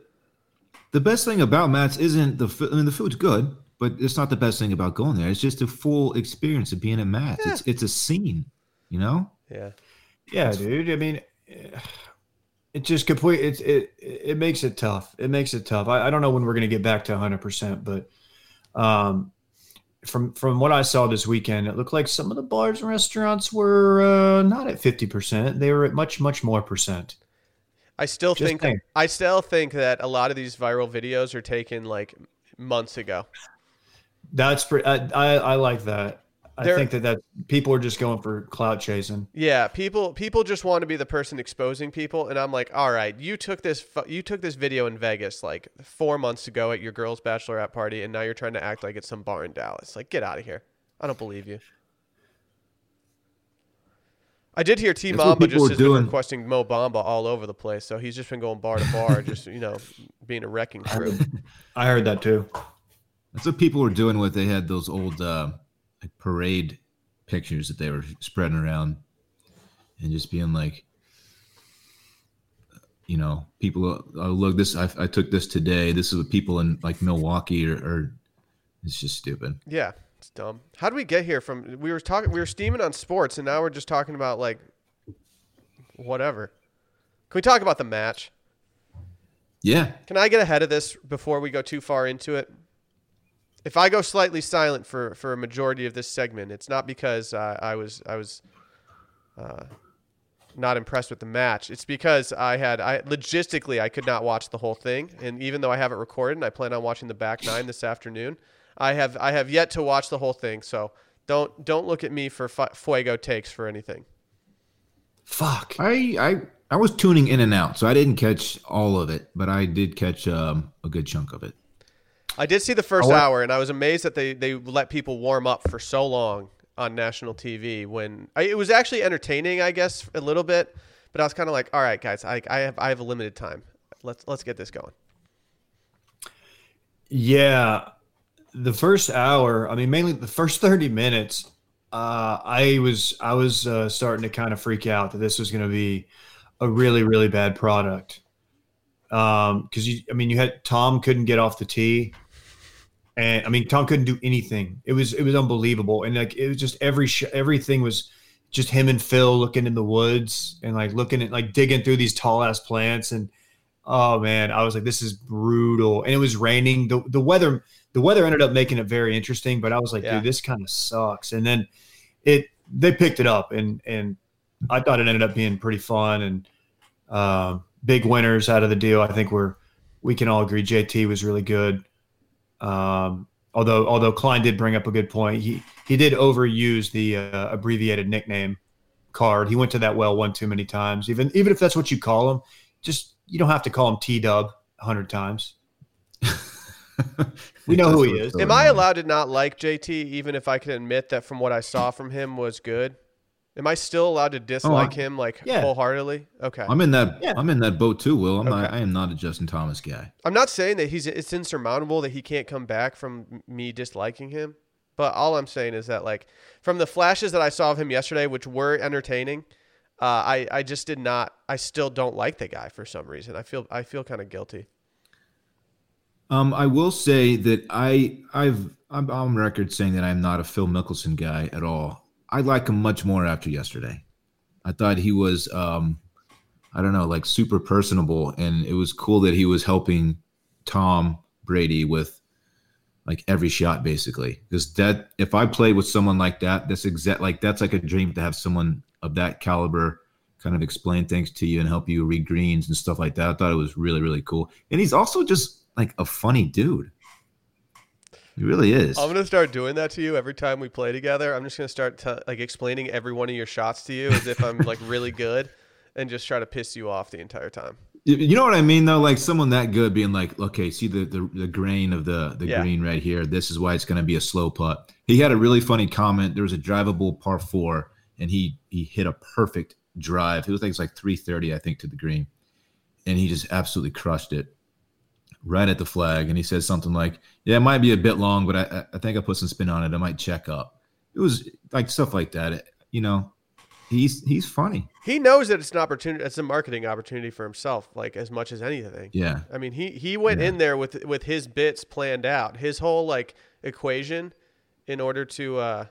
S3: the best thing about Matt's isn't the I mean the food's good, but it's not the best thing about going there. It's just a full experience of being at Matt's. Yeah. It's it's a scene, you know.
S1: Yeah.
S2: Yeah, dude. I mean, it just complete. It it it makes it tough. It makes it tough. I, I don't know when we're going to get back to 100, percent but um, from from what I saw this weekend, it looked like some of the bars and restaurants were uh, not at 50 percent. They were at much much more percent.
S1: I still Just think, think I still think that a lot of these viral videos are taken like months ago.
S2: That's pretty. I, I, I like that. I think that that people are just going for cloud chasing.
S1: Yeah, people people just want to be the person exposing people, and I'm like, all right, you took this you took this video in Vegas like four months ago at your girl's bachelorette party, and now you're trying to act like it's some bar in Dallas. Like, get out of here! I don't believe you. I did hear T Mamba just has doing. been requesting Mo Bamba all over the place, so he's just been going bar to bar, just you know, being a wrecking crew.
S2: I heard that too.
S3: That's what people were doing with. They had those old uh, like parade pictures that they were spreading around, and just being like, you know, people. Oh, look, this I, I took this today. This is what people in like Milwaukee or, or it's just stupid.
S1: Yeah, it's dumb. How do we get here from we were talking we were steaming on sports and now we're just talking about like whatever. Can we talk about the match?
S3: Yeah.
S1: Can I get ahead of this before we go too far into it? If I go slightly silent for for a majority of this segment, it's not because uh, I was I was uh, not impressed with the match. It's because I had I logistically I could not watch the whole thing, and even though I have it recorded, and I plan on watching the back nine this afternoon. I have I have yet to watch the whole thing, so don't don't look at me for fuego takes for anything.
S2: Fuck.
S3: I I I was tuning in and out, so I didn't catch all of it, but I did catch um, a good chunk of it.
S1: I did see the first hour, and I was amazed that they they let people warm up for so long on national TV. When I, it was actually entertaining, I guess a little bit, but I was kind of like, all right, guys, I, I have I have a limited time. Let's let's get this going.
S2: Yeah, the first hour, I mean, mainly the first 30 minutes, uh, I was I was uh, starting to kind of freak out that this was going to be a really really bad product. Um, because you, I mean, you had Tom couldn't get off the tee. And I mean Tom couldn't do anything. It was it was unbelievable, and like it was just every sh- everything was just him and Phil looking in the woods and like looking at like digging through these tall ass plants and oh man, I was like this is brutal, and it was raining. the The weather the weather ended up making it very interesting, but I was like,
S1: Yeah.
S2: dude, this kind of sucks. And then it they picked it up, and and I thought it ended up being pretty fun and um, big winners out of the deal. I think we're we can all agree JT was really good. Um, although although Klein did bring up a good point, he he did overuse the uh, abbreviated nickname card. He went to that well one too many times. Even even if that's what you call him, just you don't have to call him T Dub a hundred times. We know who he is.
S1: Am I allowed to not like JT even if I can admit that from what I saw from him was good? Am I still allowed to dislike him like
S2: Yeah.
S1: wholeheartedly? Okay.
S3: I'm in that.
S2: Yeah.
S3: I'm in that boat too, Will. I'm not. I am not a Justin Thomas guy.
S1: I'm not saying that he's it's insurmountable that he can't come back from me disliking him, but all I'm saying is that like from the flashes that I saw of him yesterday, which were entertaining, uh, I I just did not. I still don't like the guy for some reason. I feel I feel kind of guilty.
S3: Um, I will say that I I've I'm on record saying that I'm not a Phil Mickelson guy at all. I like him much more after yesterday. I thought he was um I don't know, like super personable and it was cool that he was helping Tom Brady with like every shot basically. Because that if I played with someone like that, that's exact like that's like a dream to have someone of that caliber kind of explain things to you and help you read greens and stuff like that. I thought it was really, really cool. And he's also just like a funny dude. He really is.
S1: I'm gonna start doing that to you every time we play together. I'm just gonna start t- like explaining every one of your shots to you as if I'm like really good, and just try to piss you off the entire time.
S3: You- know what I mean, though? Like someone that good being like, okay, see the the, the grain of the the
S1: Yeah.
S3: green right here. This is why it's going to be a slow putt. He had a really funny comment. There was a drivable par four, and he he hit a perfect drive. It was like it's like three thirty, I think, to the green, and he just absolutely crushed it right at the flag. And he says something like, "Yeah, it might be a bit long, but I I- think I put some spin on it. I might check up." It was like stuff like that. It- you know, he's he's funny.
S1: He knows that it's an opportunity. It's a marketing opportunity for himself, like as much as anything.
S3: Yeah.
S1: I mean, he he went
S3: Yeah.
S1: in there with with his bits planned out, his whole like equation, in order to uh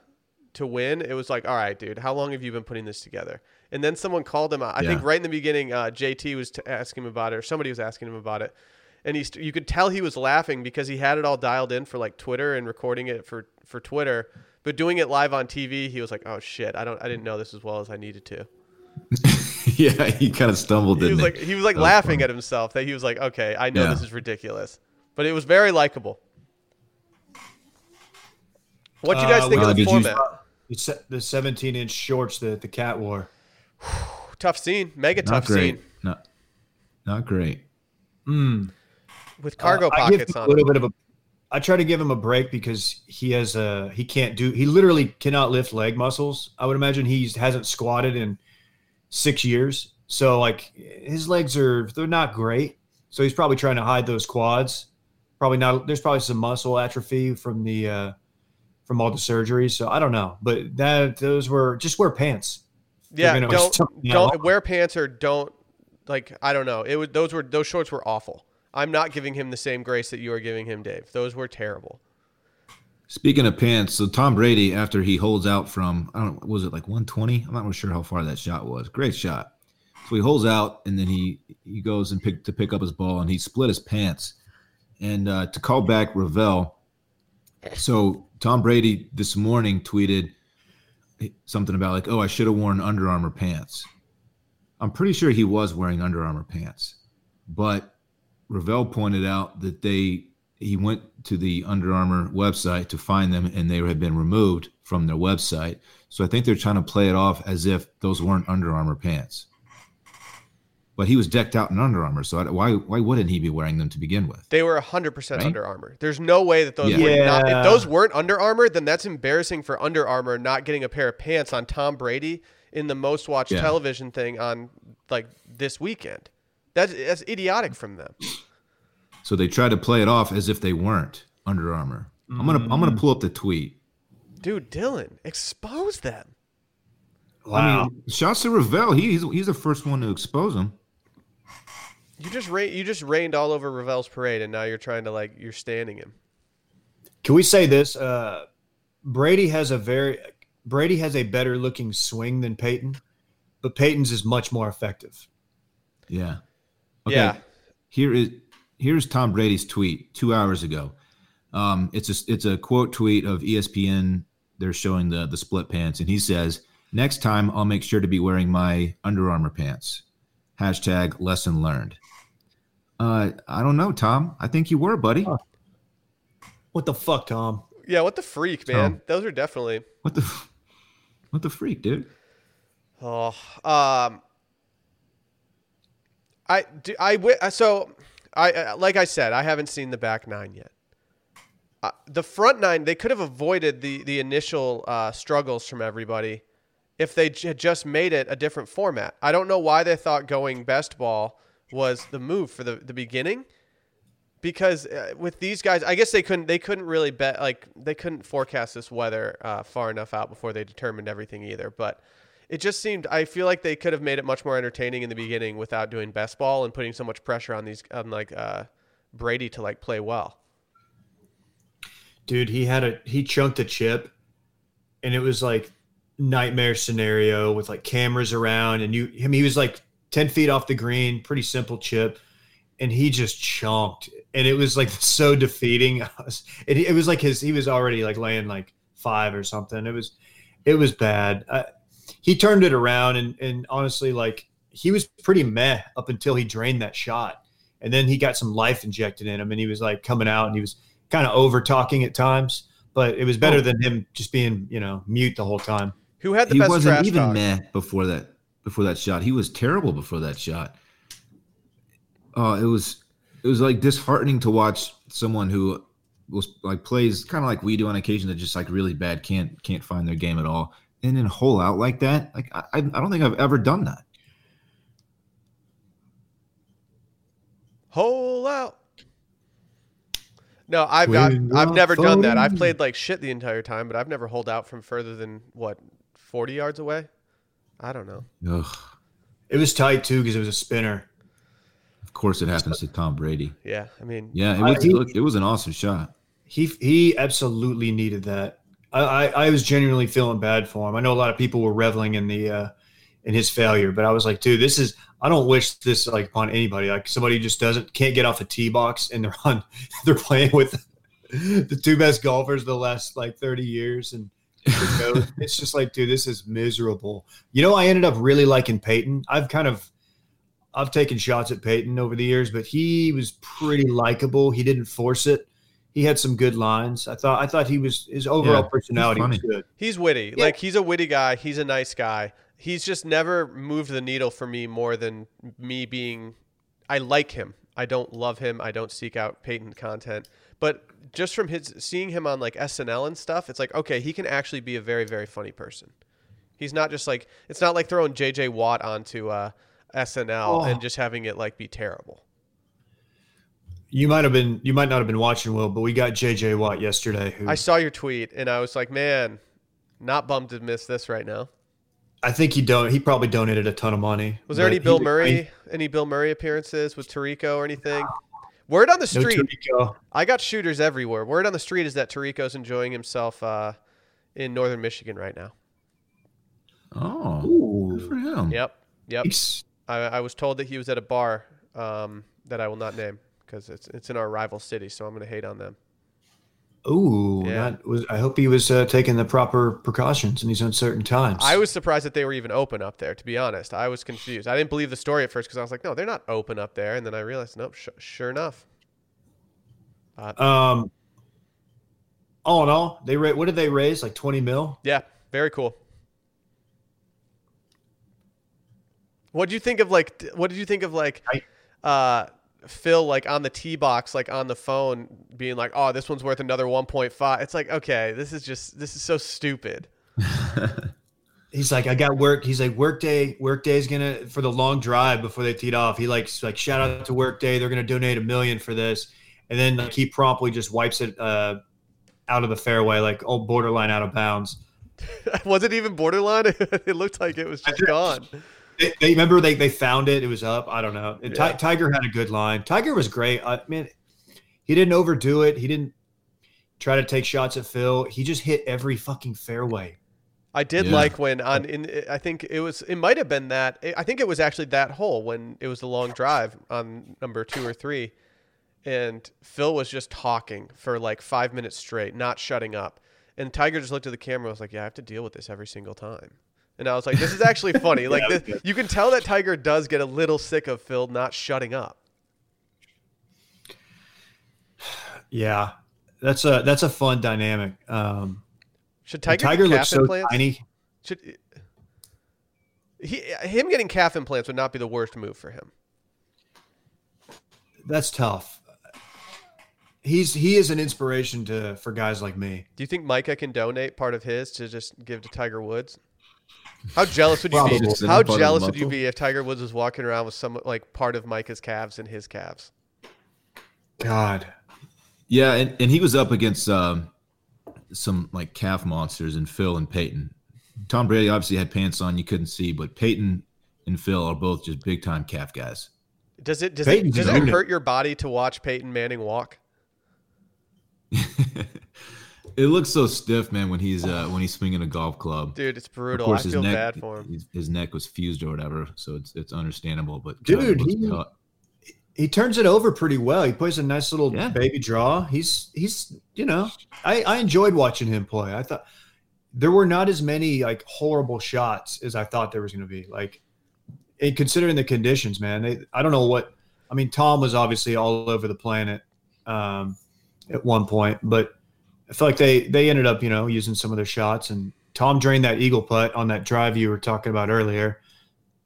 S1: to win. It was like, all right, dude, how long have you been putting this together? And then someone called him out. I think right in the beginning, uh, JT was t- asking him about it, or somebody was asking him about it, and he st- you could tell he was laughing because he had it all dialed in for like Twitter and recording it for for Twitter, but doing it live on TV, he was like, oh shit, I don't, I didn't know this as well as I needed to.
S3: yeah, he kind of stumbled.
S1: He
S3: Didn't
S1: was like he was like
S3: That
S1: laughing
S3: funny.
S1: at himself that he was like, okay, I know
S3: Yeah.
S1: this is ridiculous, but it was very likable. What do you guys
S2: Uh,
S1: think
S3: well,
S1: of the
S3: did you-
S1: format?
S2: The se- the 17 inch shorts that the cat wore.
S1: Tough scene, mega
S3: not
S1: tough
S3: great.
S1: scene
S3: Not not great.
S2: Mm.
S1: With cargo
S2: Uh, I give
S1: pockets
S2: him
S1: on.
S2: a little
S1: them.
S2: bit of a. I try to give him a break because he has a he can't do he literally cannot lift leg muscles. I would imagine he hasn't squatted in six years, so like his legs are they're not great. So he's probably trying to hide those quads. Probably not. There's probably some muscle atrophy from the uh, from all the surgeries. So I don't know, but that those were just wear pants.
S1: Yeah, don't don't wear pants or don't like I don't know. It was those were those shorts were awful. I'm not giving him the same grace that you are giving him, Dave. Those were terrible.
S3: Speaking of pants, so Tom Brady, after he holds out from, I don't, was it like 120? I'm not really sure how far that shot was. Great shot. So he holds out, and then he he goes and pick to pick up his ball, and he split his pants. And uh, to call back Rovell, so Tom Brady this morning tweeted something about like, "Oh, I should have worn Under Armour pants." I'm pretty sure he was wearing Under Armour pants, but Rovell pointed out that they he went to the Under Armour website to find them, and they had been removed from their website. So I think they're trying to play it off as if those weren't Under Armour pants. But he was decked out in Under Armour, so why why wouldn't he be wearing them to begin with?
S1: They were 100%
S3: Right?
S1: Under Armour. There's no way that those
S3: Yeah.
S1: were not. If those weren't Under Armour, then that's embarrassing for Under Armour not getting a pair of pants on Tom Brady in the most watched
S3: Yeah.
S1: television thing on like this weekend. That's that's idiotic from them.
S3: So they tried to play it off as if they weren't Under Armour. I'm gonna I'm gonna pull up the tweet.
S1: Dude, Dillon, expose them.
S2: Wow.
S3: I mean, shouts to Rovell. He, he's he's the first one to expose them.
S1: You just ra- you just rained all over Rovell's parade, and now you're trying to like you're standing him.
S2: Can we say this? Uh, Brady has a very Brady has a better looking swing than Peyton, but Peyton's is much more effective.
S3: Yeah.
S1: Yeah.
S3: Here is here's Tom Brady's tweet two hours ago. Um, it's a it's a quote tweet of ESPN. They're showing the the split pants, and he says, "Next time, I'll make sure to be wearing my Under Armour pants." Hashtag lesson learned. Uh, I don't know, Tom. I think you were, buddy.
S2: What the fuck, Tom?
S1: Yeah, what the freak, man? Those are definitely.
S3: What the what the freak, dude?
S1: Oh, um, I do. I uh, so I uh, like I said, I haven't seen the back nine yet. Uh, the front nine, they could have avoided the the initial uh, struggles from everybody if they had just made it a different format. I don't know why they thought going best ball was the move for the the beginning. Because uh, with these guys, I guess they couldn't they couldn't really bet like they couldn't forecast this weather uh, far enough out before they determined everything either. But it just seemed I feel like they could have made it much more entertaining in the beginning without doing best ball and putting so much pressure on these on like uh, Brady to like play well.
S2: Dude, he had a he chunked a chip, and it was like nightmare scenario with like cameras around, and you him he was like ten feet off the green, pretty simple chip, and he just chunked, and it was like so defeating. it, it was like his he was already like laying like five or something. It was it was bad. Uh, he turned it around, and and honestly, like he was pretty meh up until he drained that shot, and then he got some life injected in him, and he was like coming out, and he was kind of over talking at times. But it was better
S3: Oh.
S2: than him just being, you know, mute the whole time.
S1: Who had the
S3: he
S1: best
S3: wasn't
S1: trash
S3: even
S1: talk?
S3: meh before that before that shot. He was terrible before that shot. Oh, it was it was like disheartening to watch someone who was like plays kind of like we do on occasion that just like really bad can't can't find their game at all and then hole out like that. Like I I I don't think I've ever done that.
S1: Hole out. No, I've got,
S2: When
S1: I've never done that. I've played like shit the entire time, but I've never holed out from further than what forty yards away. I don't know.
S3: Ugh.
S2: It was tight too because it was a spinner.
S3: Of course, it happens to Tom Brady.
S1: Yeah, I mean,
S3: Yeah, it
S2: I-
S3: was,
S2: he-
S3: look, it was an awesome shot.
S2: He he absolutely needed that. I, I I was genuinely feeling bad for him. I know a lot of people were reveling in the uh, in his failure, but I was like, dude, this is. I don't wish this like upon anybody. Like somebody just doesn't can't get off a tee box and they're on they're playing with the two best golfers the last like thirty years and. it's just like, dude, this is miserable. You know, I ended up really liking Peyton. I've kind of, I've taken shots at Peyton over the years, but he was pretty likable. He didn't force it. He had some good lines. I thought, I thought he was his overall
S3: Yeah,
S2: personality was good.
S1: he's witty.
S2: Yeah.
S1: Like he's a witty guy. He's a nice guy. He's just never moved the needle for me more than me being. I like him. I don't love him. I don't seek out Peyton content. But just from his seeing him on like SNL and stuff, it's like okay, he can actually be a very very funny person. He's not just like it's not like throwing JJ Watt onto uh, SNL
S2: Oh.
S1: and just having it like be terrible.
S2: You might have been, you might not have been watching Will, but we got JJ Watt yesterday. Who
S1: I saw your tweet and I was like, man, not bummed to miss this right now.
S2: I think he don't. He probably donated a ton of money.
S1: Was there any Bill
S2: he-
S1: Murray, any Bill Murray appearances with Tirico or anything? Word on the
S2: No
S1: street,
S2: Tirico.
S1: I got shooters everywhere. Word on the street is that Tirico's enjoying himself uh, in northern Michigan right now.
S3: Oh, good for him.
S1: Yep, yep. I, I was told that he was at a bar um, that I will not name because it's it's in our rival city, so I'm going to hate on them.
S2: Ooh,
S1: Yeah.
S2: that was. I hope he was uh, taking the proper precautions in these uncertain times.
S1: I was surprised that they were even open up there. To be honest, I was confused. I didn't believe the story at first because I was like, no, they're not open up there, and then I realized, nope, sh- sure enough.
S2: Um. All in all, they ra- what did they raise? Like twenty mil.
S1: Yeah, very cool. What did you think of like? What did you think of like? Uh, Phil like on the tee box, like on the phone, being like, "Oh, this one's worth another 1.5." It's like, okay, this is just this is so stupid.
S2: He's like, I got work. He's like, workday. Workday's gonna for the long drive before they teed off. He likes like shout out to Workday. They're gonna donate a million for this, and then like he promptly just wipes it uh, out of the fairway, like oh borderline out of bounds.
S1: was it even borderline? it looked like it was just gone.
S2: They, they remember they, they found it. It was up. I don't know. And Ti-
S1: Yeah.
S2: Tiger had a good line. Tiger was great. I mean, he didn't overdo it. He didn't. try to take shots at Phil. He just hit every fucking fairway.
S1: I did
S3: Yeah.
S1: like when on in I think it was it might have been that I think it was actually that hole when it was the long drive on number two or three, and Phil was just talking for like five minutes straight, not shutting up. And Tiger just looked at the camera and was like, "Yeah, I have to deal with this every single time." And I was like, "This is actually funny. Like,
S2: Yeah,
S1: this, you can tell that Tiger does get a little sick of Phil not shutting up."
S2: Yeah, that's a that's a fun dynamic. Um,
S1: Should
S2: Tiger,
S1: Tiger,
S2: Tiger looks so
S1: implants?
S2: tiny.
S1: Should he him getting calf implants would not be the worst move for him.
S2: That's tough. He's he is an inspiration to for guys like me.
S1: Do you think Micah can donate part of his to just give to Tiger Woods? How jealous would you be? How
S3: part of the
S1: jealous would you be if Tiger Woods was walking around with some like part of Micah's calves in his calves?
S2: God,
S3: Yeah, and, and he was up against um, some like calf monsters in Phil and Peyton. Tom Brady obviously had pants on you couldn't see, but Peyton and Phil are both just big time calf guys.
S1: Does it does
S2: Peyton's
S1: it does it hurt your body to watch Peyton Manning walk?
S3: it looks so stiff, man, when he's uh, when he's swinging a golf club.
S1: Dude, it's
S3: Of
S1: brutal. I
S3: course, his
S1: feel
S3: neck,
S1: bad for him.
S3: His, his neck was fused or whatever, so it's it's understandable. But
S2: Dude,
S3: God, it
S2: he-
S3: cut.
S2: he turns it over pretty well. He plays a nice little
S3: Yeah.
S2: baby draw. He's he's you know I I enjoyed watching him play. I thought there were not as many like horrible shots as I thought there was going to be. Like, and considering the conditions, man, they, I don't know what. I mean, Tom was obviously all over the planet um, at one point, but I feel like they they ended up you know using some of their shots, and Tom drained that eagle putt on that drive you were talking about earlier.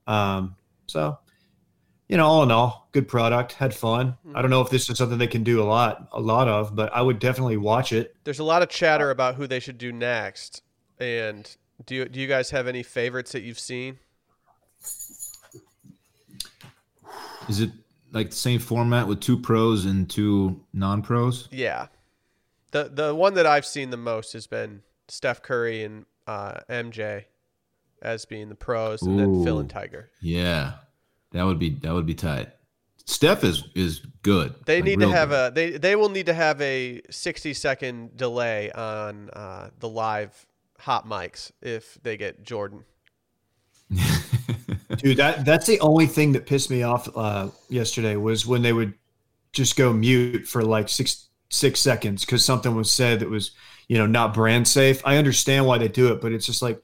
S2: Um, so, you know, all in all, good product. Had fun. I don't know if this is something they can do a lot, a lot of, but I would definitely watch it.
S1: There's a lot of chatter about who they should do next. And do you, do you guys have any favorites that you've seen?
S3: Is it like the same format with two pros and two non pros?
S1: Yeah. The the one that I've seen the most has been Steph Curry and uh, MJ as being the pros, and then Phil and Tiger.
S3: Yeah, that would be that would be tight. Steph is is good.
S1: They
S3: like,
S1: need to have
S3: good.
S1: a they they will need to have a 60 second delay on uh, the live hot mics if they get Jordan.
S2: Dude, that that's the only thing that pissed me off uh, yesterday was when they would just go mute for like six six seconds because something was said that was you know not brand safe. I understand why they do it, but it's just like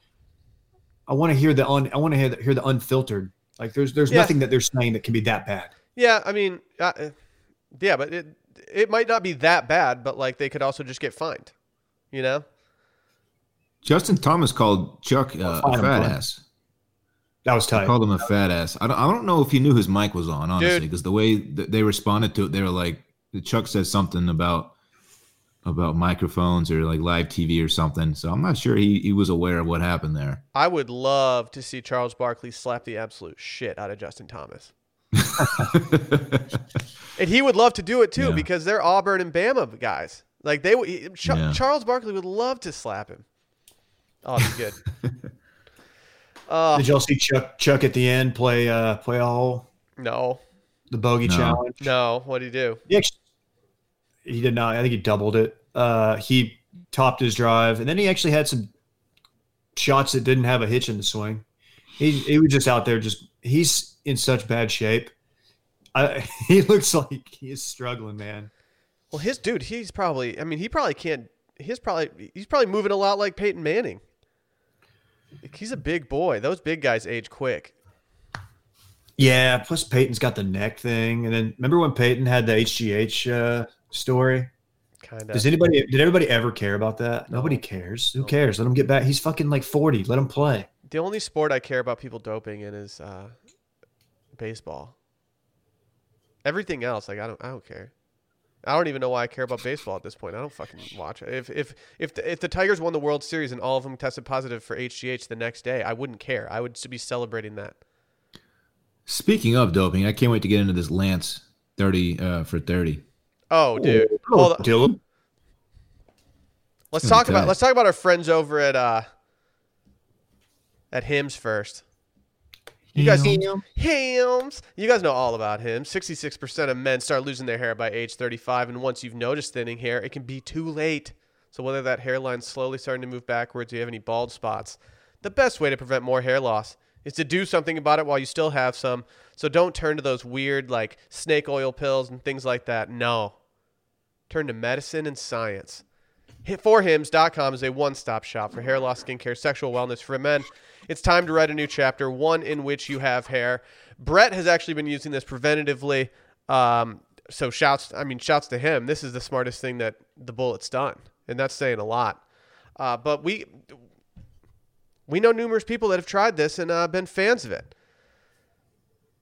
S2: I want to hear the un I want to hear the, hear the unfiltered. Like there's there's
S1: Yeah.
S2: nothing that they're saying that can be that bad.
S1: Yeah, I mean, uh, yeah, but it it might not be that bad, but like they could also just get fined. You know?
S3: Justin Thomas called Chuck uh, a fat ass.
S2: That was
S3: He
S2: tight.
S3: called him a fat ass. I don't, I don't know if he knew his mic was on, honestly, because the way th- they responded to it, they were like, Chuck says something about about microphones or like live TV or something. So I'm not sure he, he was aware of what happened there.
S1: I would love to see Charles Barkley slap the absolute shit out of Justin Thomas. And he would love to do it too
S3: Yeah.
S1: because they're Auburn and Bama guys. Like they, would- he- Ch-
S3: Yeah.
S1: Charles Barkley would love to slap him. Oh, it'd be good. uh,
S2: Did y'all see Chuck Chuck at the end play uh play a hole
S1: no,
S2: the bogey
S3: No.
S2: challenge?
S1: no. What do he do?
S2: He actually, he did not. I think he doubled it. Uh, he topped his drive, and then he actually had some shots that didn't have a hitch in the swing. He he was just out there. Just he's in such bad shape. I, he looks like he's struggling, man.
S1: Well, his dude, he's probably. I mean, he probably can't. He's probably. He's probably moving a lot like Peyton Manning. He's a big boy. Those big guys age quick.
S2: Yeah. Plus, Peyton's got the neck thing, and then remember when Peyton had the HGH uh, story?
S1: Kind of.
S2: Does anybody? Did everybody ever care about that? Nobody cares. Who cares? Let him get back. He's fucking like forty. Let him play.
S1: The only sport I care about people doping in is uh, baseball. Everything else, like I don't, I don't care. I don't even know why I care about baseball at this point. I don't fucking watch it. If if if the, if the Tigers won the World Series and all of them tested positive for HGH the next day, I wouldn't care. I would be celebrating that.
S3: Speaking of doping, I can't wait to get into this Lance 30 uh, for 30.
S1: Oh, dude.
S2: Oh,
S1: Hold on.
S2: Dylan.
S1: Let's talk
S3: be
S1: about let's talk about our friends over at uh at Hims first. You guys,
S2: Ham.
S1: Hams. You guys know all about him. 66% of men start losing their hair by age 35, and once you've noticed thinning hair, it can be too late. So whether that hairline's slowly starting to move backwards, or you have any bald spots, the best way to prevent more hair loss is to do something about it while you still have some. So don't turn to those weird like snake oil pills and things like that. No. Turn to medicine and science. Forhims.com is a one-stop shop for hair loss, skincare, sexual wellness for men. It's time to write a new chapter, one in which you have hair. Brett has actually been using this preventatively. Um, so shouts, I mean, shouts to him. This is the smartest thing that the bullet's done, and that's saying a lot. Uh, but we we know numerous people that have tried this and uh, been fans of it.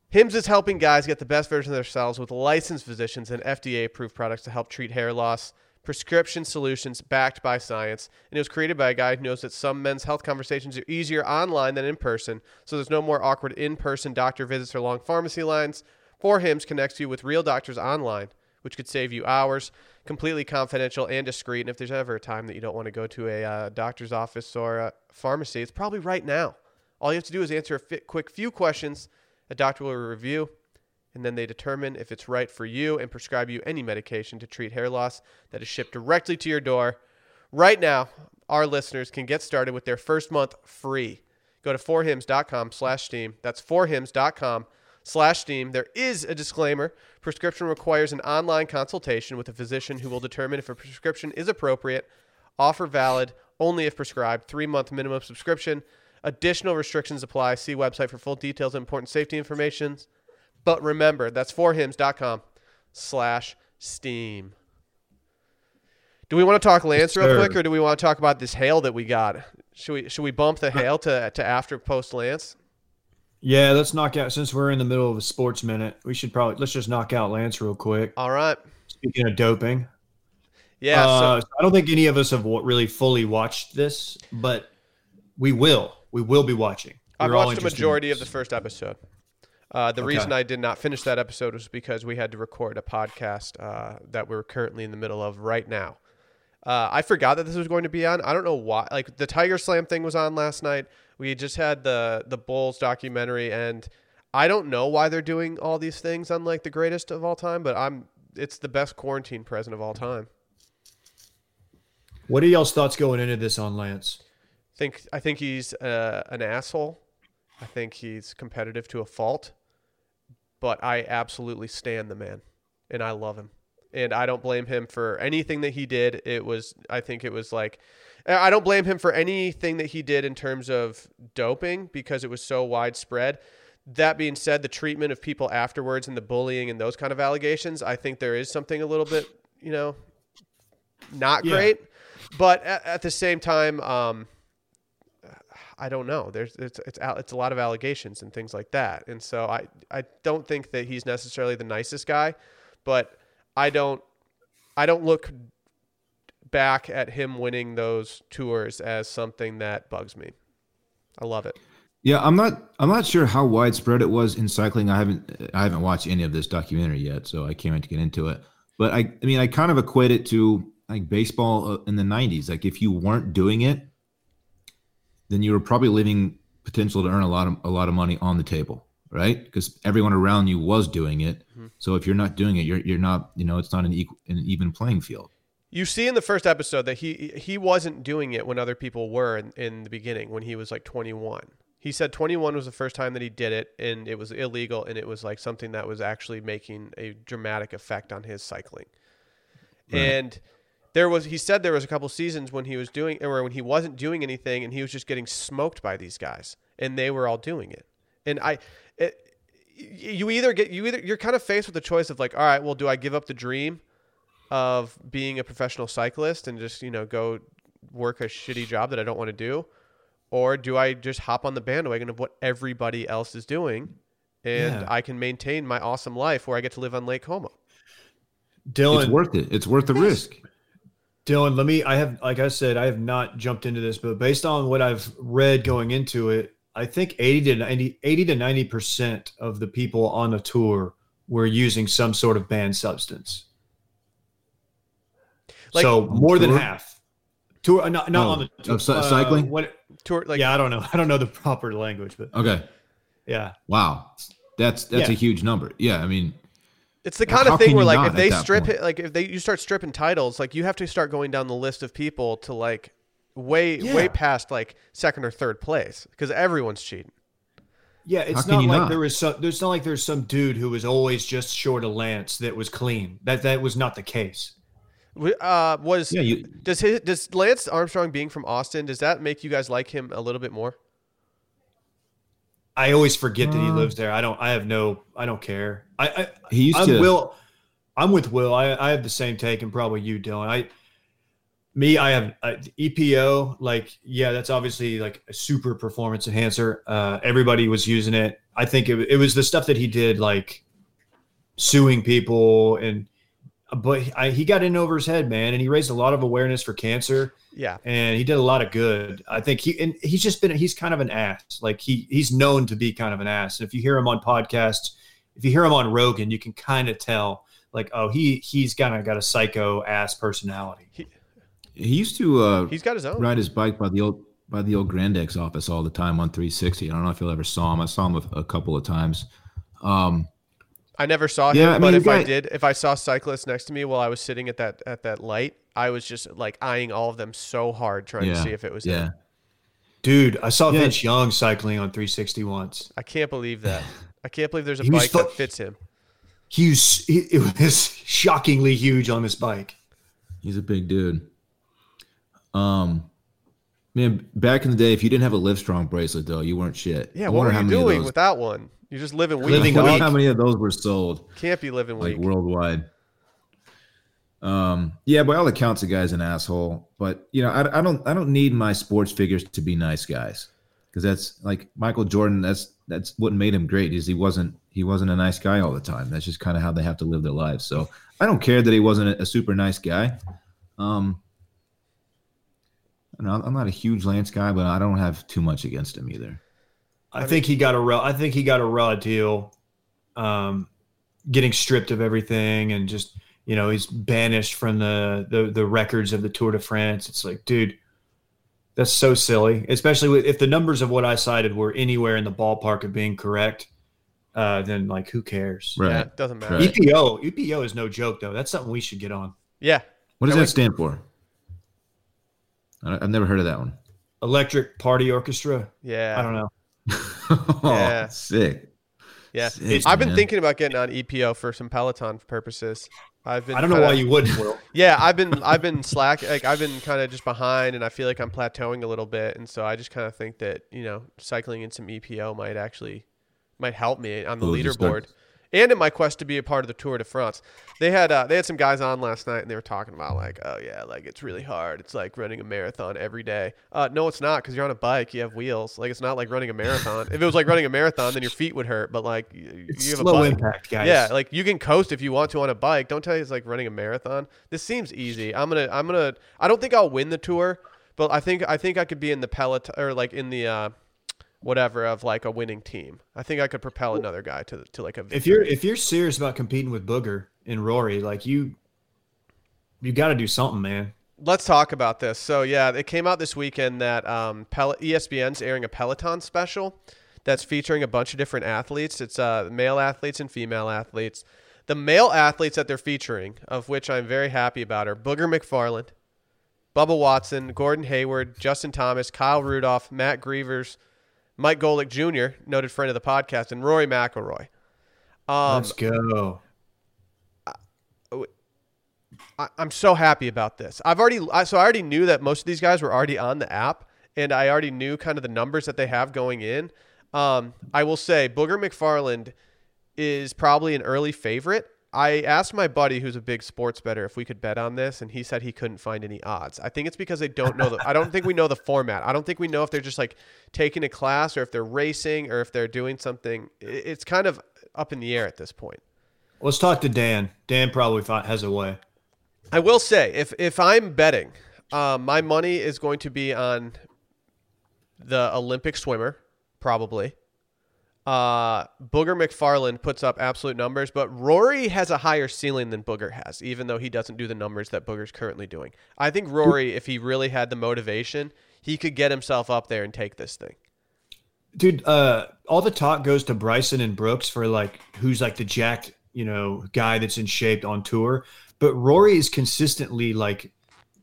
S1: Hims is helping guys get the best version of themselves with licensed physicians and FDA approved products to help treat hair loss, prescription solutions backed by science. And it was created by a guy who knows that some men's health conversations are easier online than in person, so there's no more awkward in person doctor visits or long pharmacy lines. For Hims connects you with real doctors online, which could save you hours, completely confidential and discreet. And if there's ever a time that you don't want to go to a uh, doctor's office or a pharmacy, it's probably right now. All you have to do is answer a fi- quick few questions. A doctor will review, and then they determine if it's right for you and prescribe you any medication to treat hair loss that is shipped directly to your door. Right now, our listeners can get started with their first month free. Go to forhims.com slash steam. That's forhims.com slash steam. There is a disclaimer. Prescription requires an online consultation with a physician who will determine if a prescription is appropriate. Offer valid only if prescribed. Three month minimum subscription. Additional restrictions apply. See website for full details and important safety information. But remember, that's forhims.com slash steam. Do we want to talk Lance real quick, or do we want to talk about this hail that we got? Should we should we bump the hail to to after post Lance?
S2: Yeah, let's knock out since we're in the middle of a sports minute. We should probably let's just knock out Lance real quick.
S1: All right.
S2: Speaking of doping,
S1: Yeah.
S2: uh,
S1: so,
S2: I don't think any of us have really fully watched this, but we will. We will be watching. We're all
S1: watched the majority of the first episode. Uh, the
S2: Okay.
S1: reason I did not finish that episode was because we had to record a podcast uh, that we're currently in the middle of right now. Uh, I forgot that this was going to be on. I don't know why. Like the Tiger Slam thing was on last night. We just had the the Bulls documentary, and I don't know why they're doing all these things on like the greatest of all time. But I'm it's the best quarantine present of all time.
S2: What are y'all's thoughts going into this on Lance?
S1: think I think he's uh, an asshole. I think he's competitive to a fault, but I absolutely stand the man, and I love him, and I don't blame him for anything that he did. It was I think it was like I don't blame him for anything that he did in terms of doping because it was so widespread. That being said, the treatment of people afterwards and the bullying and those kind of allegations, I think there is something a little bit, you know, not
S2: Yeah.
S1: great. But at, at the same time, um, I don't know. There's it's it's it's a lot of allegations and things like that, and so I I don't think that he's necessarily the nicest guy, but I don't I don't look back at him winning those tours as something that bugs me. I love it.
S3: Yeah, I'm not. I'm not sure how widespread it was in cycling. I haven't. I haven't watched any of this documentary yet, so I can't wait to get into it. But I. I mean, I kind of equate it to like baseball uh, in the '90s. Like if you weren't doing it, then you were probably leaving potential to earn a lot of a lot of money on the table, right? Because everyone around you was doing it. So if you're not doing it, you're you're not. You know, it's not an equal, an even playing field.
S1: You see in the first episode that he he wasn't doing it when other people were in, in the beginning when he was like 21. He said 21 was the first time that he did it and it was illegal and it was like something that was actually making a dramatic effect on his cycling.
S3: Right.
S1: And there was he said there was a couple seasons when he was doing or when he wasn't doing anything and he was just getting smoked by these guys and they were all doing it. And I it, you either get you either you're kind of faced with the choice of like all right, well do I give up the dream of being a professional cyclist and just, you know, go work a shitty job that I don't want to do? Or do I just hop on the bandwagon of what everybody else is doing and
S2: Yeah.
S1: I can maintain my awesome life where I get to live on Lake Como?
S2: Dillon,
S3: It's worth it. It's worth the risk.
S2: Dillon, let me. I have, like I said, I have not jumped into this, but based on what I've read going into it, I think 80 to 90, 80 to 90 percent of the people on the tour were using some sort of banned substance.
S1: Like-
S2: so more than
S3: Tour?
S2: half. Tour, uh, not, not
S3: Oh,
S2: on the tour.
S3: of cy- cycling?
S2: What?
S1: Tour like
S2: yeah, I don't know. I don't know the proper language, but
S3: Okay.
S2: Yeah.
S3: Wow, that's that's a huge number. Yeah, I mean,
S1: It's the kind of thing where like if they strip
S3: point?
S1: it, like if they you start stripping titles, like you have to start going down the list of people to like way way past like second or third place because everyone's cheating.
S2: Yeah, it's not like
S3: not?
S2: there was some. There's not like there's some dude who was always just short of Lance that was clean. That that was not the case.
S1: W- Uh, was
S3: yeah, you
S1: does his does Lance Armstrong being from Austin does that make you guys like him a little bit more?
S2: I always forget that he
S3: Uh,
S2: lives there. I don't. I have no. I don't care. I. I
S3: he used
S2: I'm
S3: to.
S2: Will. I'm with Will. I, I have the same take, and probably you, Dillon. I, me, I have uh, EPO. Like, yeah, that's obviously like a super performance enhancer. Uh, everybody was using it. I think it, it was the stuff that he did, like suing people, and but I, he got in over his head, man, and he raised a lot of awareness for cancer
S1: Yeah,
S2: and he did a lot of good. I think he and he's just been he's kind of an ass. Like he he's known to be kind of an ass. If you hear him on podcasts, if you hear him on Rogan, you can kind of tell like oh he he's kind of got a psycho ass personality.
S3: he used to uh,
S1: he's got his own.
S3: ride his bike by the old by the old Grandex office all the time on 360. I don't know if you'll ever saw him. I saw him a, a couple of times. Um,
S1: I never saw him,
S3: Yeah, I
S1: but
S3: mean,
S1: if I did, if I saw cyclists next to me while I was sitting at that at that light, I was just like eyeing all of them so hard, trying to see if it was
S3: yeah,
S1: him.
S2: Dude, I saw
S3: Yeah.
S2: Vince Young cycling on 360 once.
S1: I can't believe that. I can't believe there's a
S2: He
S1: bike
S2: fu-
S1: that fits him.
S2: He was he, it was shockingly huge on this bike.
S3: he's a big dude. Um, man, back in the day, if you didn't have a Livestrong bracelet though, you weren't shit.
S1: Yeah,
S3: I
S1: what
S3: wonder
S1: were
S3: how
S1: you doing
S3: those-
S1: without one? You're just living weak.
S2: Living weak.
S3: how many of those were sold
S1: Can't be living
S3: like
S1: weak.
S3: worldwide. Um, yeah, by all accounts, the guy's an asshole. But you know, I, I don't, I don't need my sports figures to be nice guys because that's like Michael Jordan. That's that's what made him great. Is he wasn't he wasn't a nice guy all the time. That's just kind of how they have to live their lives. So I don't care that he wasn't a, a super nice guy. Um, I don't know, I'm not a huge Lance guy, but I don't have too much against him either.
S2: I, think he got a raw. I think he got a raw deal, um, getting stripped of everything and just you know he's banished from the the the records of the Tour de France. It's like, dude, that's so silly. Especially with, if the numbers of what I cited were anywhere in the ballpark of being correct, uh, then like who cares?
S3: Right.
S1: Yeah, it doesn't matter.
S3: Right.
S2: EPO EPO is no joke though. That's something we should get on.
S1: Yeah,
S3: What does
S1: Can
S3: that
S1: we-
S3: stand for? I- I've never heard of that one.
S2: Electric Party Orchestra.
S1: yeah.
S2: I don't know.
S3: oh,
S1: Yeah.
S3: sick.
S1: Yeah,
S3: Sick,
S1: I've been
S3: man.
S1: thinking about getting on EPO for some Peloton purposes. I've been.
S2: I don't know
S1: kinda-
S2: why you wouldn't. Will
S1: Yeah, I've been I've been slack like I've been kind of just behind and I feel like I'm plateauing a little bit and so I just kind of think that, you know, cycling in some EPO might actually might help me on the
S3: Cool, just
S1: leaderboard. And in my quest to be a part of the Tour de France. They had uh, they had some guys on last night and they were talking about like, oh yeah, like it's really hard. It's like running a marathon every day. Uh, no, it's not because you're on a bike. You have wheels. Like it's not like running a marathon. if it was like running a marathon, then your feet would hurt. But like you,
S2: it's
S1: you have a bike.
S2: impact, guys.
S1: Yeah, like you can coast if you want to on a bike. Don't tell you it's like running a marathon. This seems easy. I'm gonna, I'm gonna. I don't think I'll win the tour, but I think, I think I could be in the peloton or like in the, uh, whatever of like a winning team. I think I could propel another guy to to like a.
S2: if you're if you're serious about competing with Booger and Rory, like you, you got to do something, man.
S1: Let's talk about this. So yeah, it came out this weekend that um, Pel- ESPN's airing a Peloton special that's featuring a bunch of different athletes. It's uh, male athletes and female athletes. The male athletes that they're featuring, of which I'm very happy about, are Booger McFarland, Bubba Watson, Gordon Hayward, Justin Thomas, Kyle Rudolph, Matt Grevers, Mike Golic Jr., noted friend of the podcast, and Rory McIlroy. Um,
S2: Let's go.
S1: I, I'm so happy about this. I've already I, so I already knew that most of these guys were already on the app, and I already knew kind of the numbers that they have going in. Um, I will say Booger McFarland is probably an early favorite. I asked my buddy, who's a big sports better, if we could bet on this, and he said he couldn't find any odds. I think it's because they don't know the. I don't think we know the format. I don't think we know if they're just like taking a class or if they're racing or if they're doing something. It's kind of up in the air at this point.
S2: Let's talk to Dan. Dan probably has a way.
S1: I will say, if if I'm betting, um, my money is going to be on the Olympic swimmer, probably. Uh, Booger McFarland puts up absolute numbers, but Rory has a higher ceiling than Booger has, even though he doesn't do the numbers that Booger's currently doing. I think Rory, if he really had the motivation, he could get himself up there and take this thing.
S2: dude. Uh, all the talk goes to Bryson and Brooks for like who's like the jacked, you know, guy that's in shape on tour. But Rory is consistently like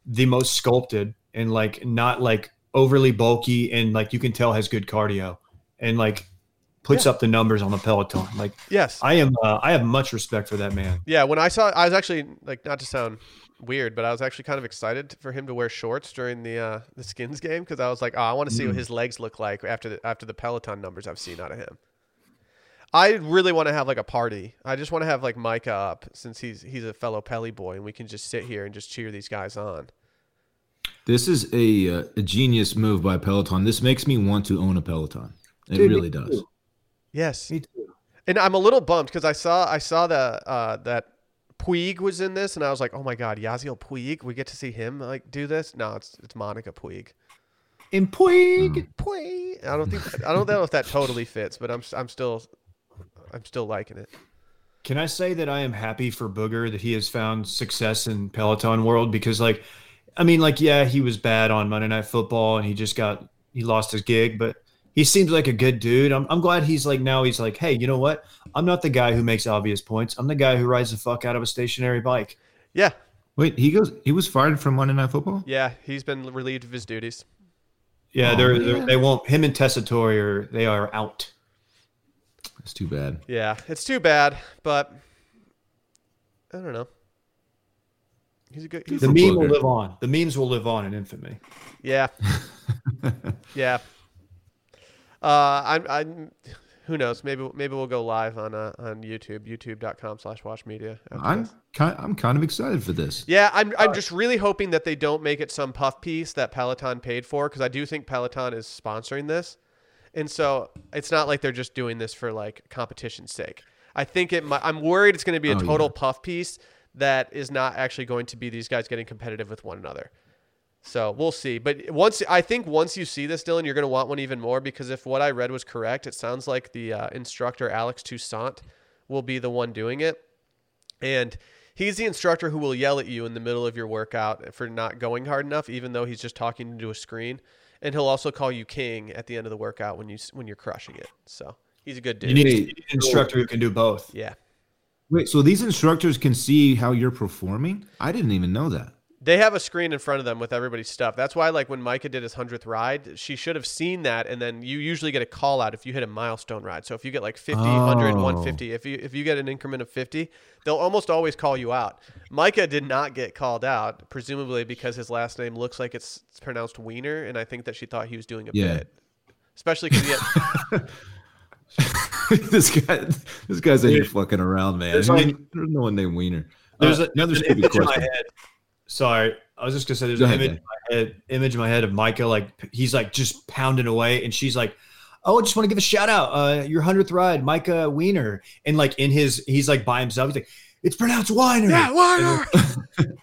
S2: the most sculpted and like not like overly bulky and like you can tell has good cardio and like puts
S1: Yeah.
S2: up the numbers on the Peloton. Like
S1: Yes.
S2: I am, uh, I have much respect for that man.
S1: Yeah, when I saw, I was actually like, not to sound weird, but I was actually kind of excited for him to wear shorts during the uh, the Skins game because I was like, oh, I want to see what his legs look like after the after the Peloton numbers I've seen out of him. I really want to have like a party. I just want to have like Micah up since he's he's a fellow Pelly boy, and we can just sit here and just cheer these guys on.
S3: This is a uh, a genius move by Peloton. This makes me want to own a Peloton. It
S2: Dude,
S3: really does.
S1: Yes,
S2: Me too.
S1: and I'm a little bummed because I saw I saw that uh, that Puig was in this, and I was like, oh my god, Yasiel Puig, we get to see him like do this. No, it's it's Monica Puig.
S2: And Puig.
S1: Puig. I don't think I don't know if that totally fits, but I'm I'm still I'm still liking it.
S2: Can I say that I am happy for Booger that he has found success in Peloton world because like I mean like yeah, he was bad on Monday Night Football and he just got he lost his gig, but he seems like a good dude. I'm I'm glad he's like now he's like, "Hey, you know what? I'm not the guy who makes obvious points. I'm the guy who rides the fuck out of a stationary bike."
S1: Yeah,
S3: Wait, he goes. He was fired from Monday Night Football.
S1: yeah, he's been relieved of his duties.
S2: Yeah,
S3: Oh,
S2: they're, they're they won't him and Tessitore are they are out.
S3: It's too bad.
S1: Yeah, it's too bad, but I don't know. He's a good. He's
S2: The
S3: for
S2: meme will live on. The memes will live on in infamy.
S1: yeah, yeah. Uh, I'm. I'm. Who knows? Maybe maybe we'll go live on uh, on YouTube, YouTube.com/slash Washed Media.
S3: I'm
S1: this.
S3: kind. I'm kind of excited for this.
S1: Yeah, I'm. I'm just really hoping that they don't make it some puff piece that Peloton paid for because I do think Peloton is sponsoring this, and so it's not like they're just doing this for like competition's sake. I think it. might I'm worried it's going to be a
S3: Oh,
S1: total
S3: yeah.
S1: puff piece that is not actually going to be these guys getting competitive with one another. So we'll see. But once I think once you see this, Dillon, you're going to want one even more because if what I read was correct, it sounds like the uh, instructor Alex Toussaint will be the one doing it. And he's the instructor who will yell at you in the middle of your workout for not going hard enough, even though he's just talking into a screen. And he'll also call you king at the end of the workout when you when you're crushing it. So he's a good dude.
S2: You need, you need an instructor who can do both.
S1: yeah,
S3: Wait, so these instructors can see how you're performing? I didn't even know that.
S1: They have a screen in front of them with everybody's stuff. That's why, like when Micah did his hundredth ride, she should have seen that, and then you usually get a call out if you hit a milestone ride. So if you get like 50, 100,
S3: Oh.
S1: 150, if you if you get an increment of 50, they'll almost always call you out. Micah did not get called out, presumably because his last name looks like it's, it's pronounced Wiener, and I think that she thought he was doing a
S3: Yeah.
S1: bit. Especially because he had,
S3: this guy, this guy's in here fucking around, man.
S2: There's like-
S3: there's no one named Wiener.
S2: There's
S3: Uh,
S2: a,
S3: another
S2: there's an
S3: stupid
S2: in my
S3: question.
S2: Head. Sorry, I was just gonna say there's
S3: Go
S2: an
S3: ahead,
S2: image in my head, image in my head of Micah like he's like just pounding away, and she's like, "Oh, I just want to give a shout out, uh, your hundredth ride, Micah Wiener," and like in his, he's like by himself, he's like, "It's pronounced Weiner."
S1: yeah, Wiener.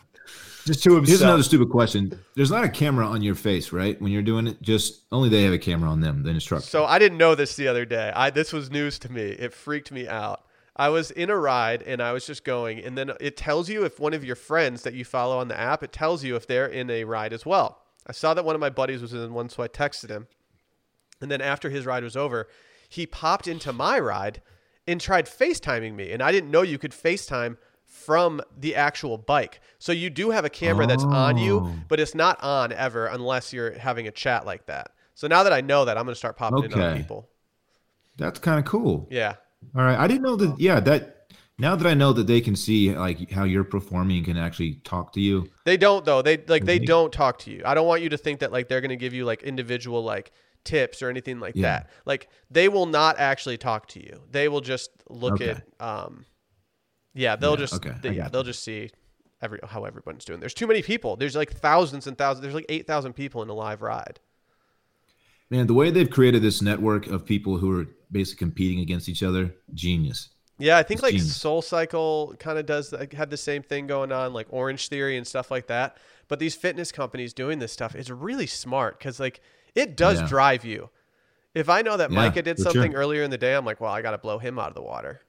S2: just to himself.
S3: Here's another stupid question. There's not a camera on your face, right? When you're doing it, just only they have a camera on them, the instructor.
S1: So I didn't know this the other day. I this was news to me. It freaked me out. I was in a ride and I was just going, and then it tells you if one of your friends that you follow on the app, it tells you if they're in a ride as well. I saw that one of my buddies was in one, so I texted him. And then after his ride was over, he popped into my ride and tried FaceTiming me. And I didn't know you could FaceTime from the actual bike. So you do have a camera that's on you,
S3: Oh.
S1: but it's not on ever unless you're having a chat like that. So now that I know that, I'm going to start popping in on people.
S3: That's kind of cool.
S1: Yeah.
S3: All right, I didn't know that. Yeah, that now that I know that they can see like how you're performing, can actually talk to you.
S1: They don't though. They like they don't talk to you. I don't want you to think that like they're going to give you like individual like tips or anything like
S3: Yeah.
S1: that. Like they will not actually talk to you. They will just look
S3: Okay.
S1: at um yeah, they'll
S3: Yeah,
S1: just
S3: okay,
S1: they- yeah, they'll just see every how everyone's doing. There's too many people. There's like thousands and thousands. There's like 8,000 people in a live ride.
S3: Man, the way they've created this network of people who are basically competing against each other, genius.
S1: Yeah, I think
S3: It's
S1: like
S3: genius.
S1: Soul Cycle kind of does like, had the same thing going on, like Orange Theory and stuff like that. But these fitness companies doing this stuff is really smart because like it does
S3: Yeah.
S1: drive you. If I know that
S3: Yeah,
S1: Micah did
S3: for sure.
S1: something earlier in the day, I'm like, well, I got to blow him out of the water.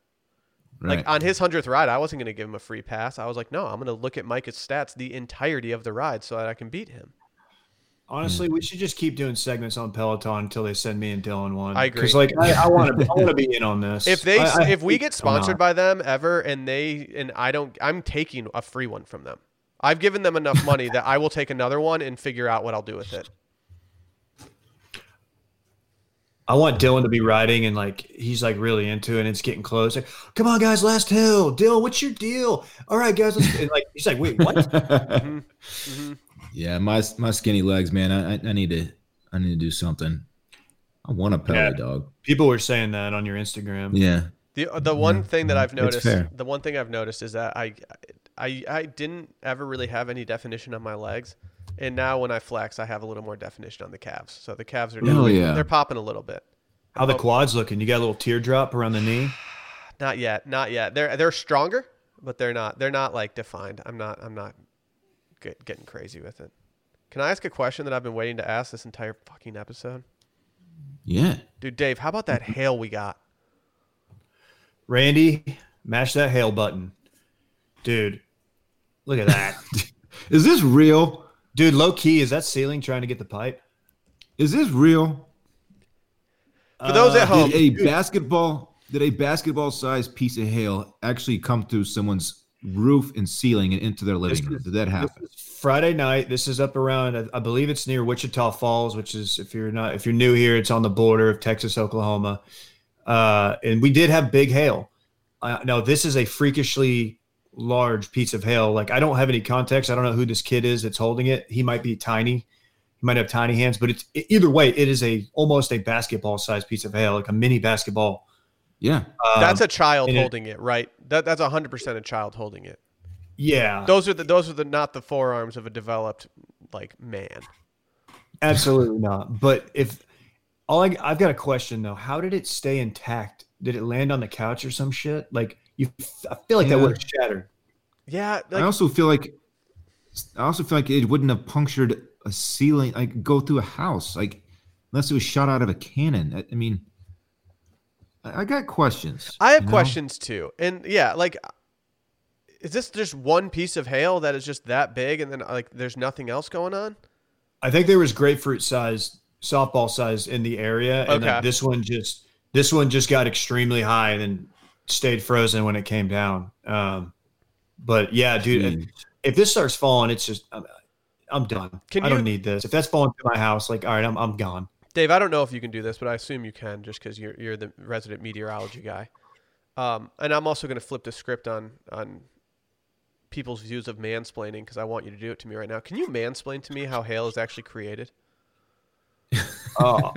S3: Right.
S1: Like on his hundredth ride, I wasn't going to give him a free pass. I was like, no, I'm going to look at Micah's stats the entirety of the ride so that I can beat him.
S2: Honestly, we should just keep doing segments on Peloton until they send me and Dillon one.
S1: I agree.
S2: Because like I want to, I want to be in on this.
S1: If they
S2: I- I
S1: if we get sponsored by them ever and they and I don't I'm taking a free one from them. I've given them enough money that I will take another one and figure out what I'll do with it.
S2: I want Dillon to be riding and like he's like really into it and it's getting close. Like, come on, guys, last hill. Dillon, what's your deal? All right, guys, let's and like he's like, wait, what?
S1: Mm-hmm.
S3: Yeah, my my skinny legs, man. I, I- I need to I need to do something. I want a pelly
S2: Yeah.
S3: dog.
S2: People were saying that on your Instagram.
S3: Yeah.
S1: The the one thing that I've noticed the one thing I've noticed is that I I I didn't ever really have any definition on my legs. And now when I flex, I have a little more definition on the calves. So the calves are
S3: Oh,
S1: definitely
S3: yeah.
S1: they're popping a little bit.
S2: How the oh. quads looking? You got a little teardrop around the knee.
S1: Not yet, not yet. They're they're stronger, but they're not they're not like defined. I'm not I'm not get, getting crazy with it. Can I ask a question that I've been waiting to ask this entire fucking episode?
S3: Yeah.
S1: Dude, Dave, how about that hail we got?
S2: Randy, mash that hail button, dude. Look at that,
S3: Is this real?
S2: dude. Low key, is that ceiling trying to get the pipe?
S3: Is this real?
S1: For those at
S2: Uh,
S1: home,
S3: Did a basketball did a basketball sized piece of hail actually come through someone's roof and ceiling and into their living room? Did that happen?
S2: Friday night. This is up around. I- believe it's near Wichita Falls, which is if you're not if you're new here, it's on the border of Texas, Oklahoma. Uh, and we did have big hail. Uh, now this is a freakishly large piece of hail. Like I don't have any context. I don't know who this kid is that's holding it. He might be tiny. He might have tiny hands, but it's either way, it is a almost a basketball sized piece of hail, like a mini basketball.
S3: Yeah.
S2: Um,
S1: that's a child
S2: and it-
S1: holding it, right? That that's hundred percent a child holding it.
S2: yeah.
S1: Those are the those are the not the forearms of a developed like man.
S2: Absolutely not. But if all I, I've got a question though, how did it stay intact? Did it land on the couch or some shit? Like you, I feel like that would have shattered.
S1: Yeah,
S3: I also feel like I also feel like it wouldn't have punctured a ceiling, like go through a house, like unless it was shot out of a cannon. I, I mean, I, I got questions.
S1: I have
S3: you know?
S1: questions too, and yeah, like, is this just one piece of hail that is just that big, and then like there's nothing else going on?
S2: I think there was grapefruit size, softball size in the area, and
S1: Okay.
S2: like, this one just this one just got extremely high and then stayed frozen when it came down. Um, but yeah, dude, if, if this starts falling, it's just I'm, I'm done.
S1: Can
S2: I
S1: you-
S2: don't need this. If that's falling to my house, like all right, I'm I'm gone.
S1: Dave, I don't know if you can do this, but I assume you can, just because you're you're the resident meteorology guy. Um, and I'm also going to flip the script on on people's views of mansplaining because I want you to do it to me right now. Can you mansplain to me how hail is actually created?
S2: Oh.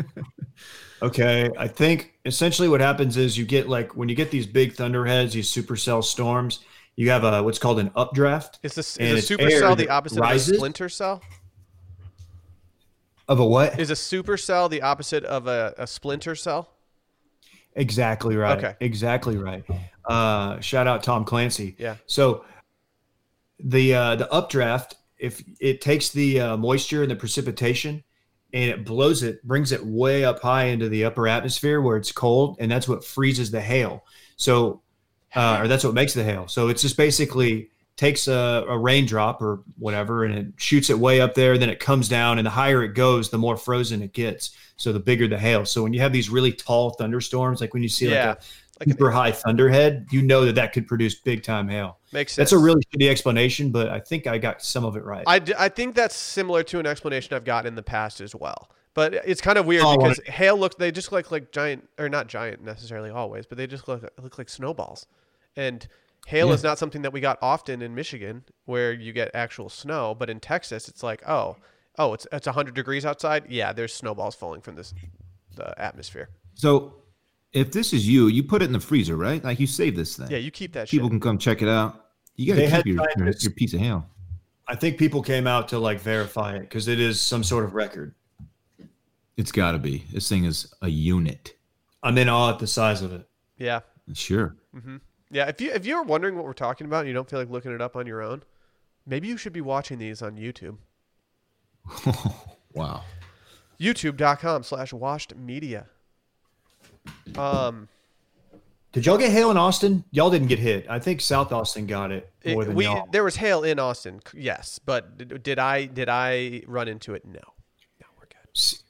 S2: okay. I think essentially what happens is you get like when you get these big thunderheads, these supercell storms, you have a what's called an updraft
S1: Is this is a supercell the opposite of a splinter cell?
S2: Of a what?
S1: Is a supercell the opposite of a, a splinter cell?
S2: Exactly right.
S1: Okay.
S2: Exactly right. Uh, shout out Tom Clancy.
S1: Yeah.
S2: So the uh, the updraft, if it takes the uh, moisture and the precipitation and it blows it, brings it way up high into the upper atmosphere where it's cold, and that's what freezes the hail. So, uh, or that's what makes the hail. So it's just basically takes a, a raindrop or whatever, and it shoots it way up there. Then it comes down, and the higher it goes, the more frozen it gets. So the bigger the hail. So when you have these really tall thunderstorms, like when you see
S1: Yeah,
S2: like a
S1: like
S2: super high thunderhead, you know that that could produce big time hail.
S1: Makes sense.
S2: That's a really shitty explanation, but I think I got some of it right.
S1: I, d- I think that's similar to an explanation I've gotten in the past as well. But it's kind of weird
S2: Oh,
S1: because hail look they just look like giant or not giant necessarily always, but they just look look like snowballs. And hail
S3: Yeah.
S1: is not something that we got often in Michigan where you get actual snow, but in Texas it's like, oh, oh, it's it's 100 degrees outside. Yeah, there's snowballs falling from this the atmosphere.
S3: So, if this is you, you put it in the freezer, right? Like you save this thing.
S1: Yeah, you keep that
S3: People
S1: shit.
S3: can come check it out. You got
S2: They
S3: to
S2: had
S3: keep your, your, your piece of hail.
S2: I think people came out to like verify it because it is some sort of record.
S3: It's got to be. This thing is a unit.
S2: I'm in awe at the size of it.
S1: Yeah.
S3: Sure. Mm-hmm.
S1: Yeah, if you if you're wondering what we're talking about and you don't feel like looking it up on your own, maybe you should be watching these on YouTube.
S3: wow.
S1: youtube.com slash washed media um
S2: Did y'all get hail in Austin? Y'all didn't get hit. I think South Austin got it more
S1: it-
S2: than
S1: we
S2: y'all.
S1: there was hail in austin yes but did, did i did i run into it no
S2: s-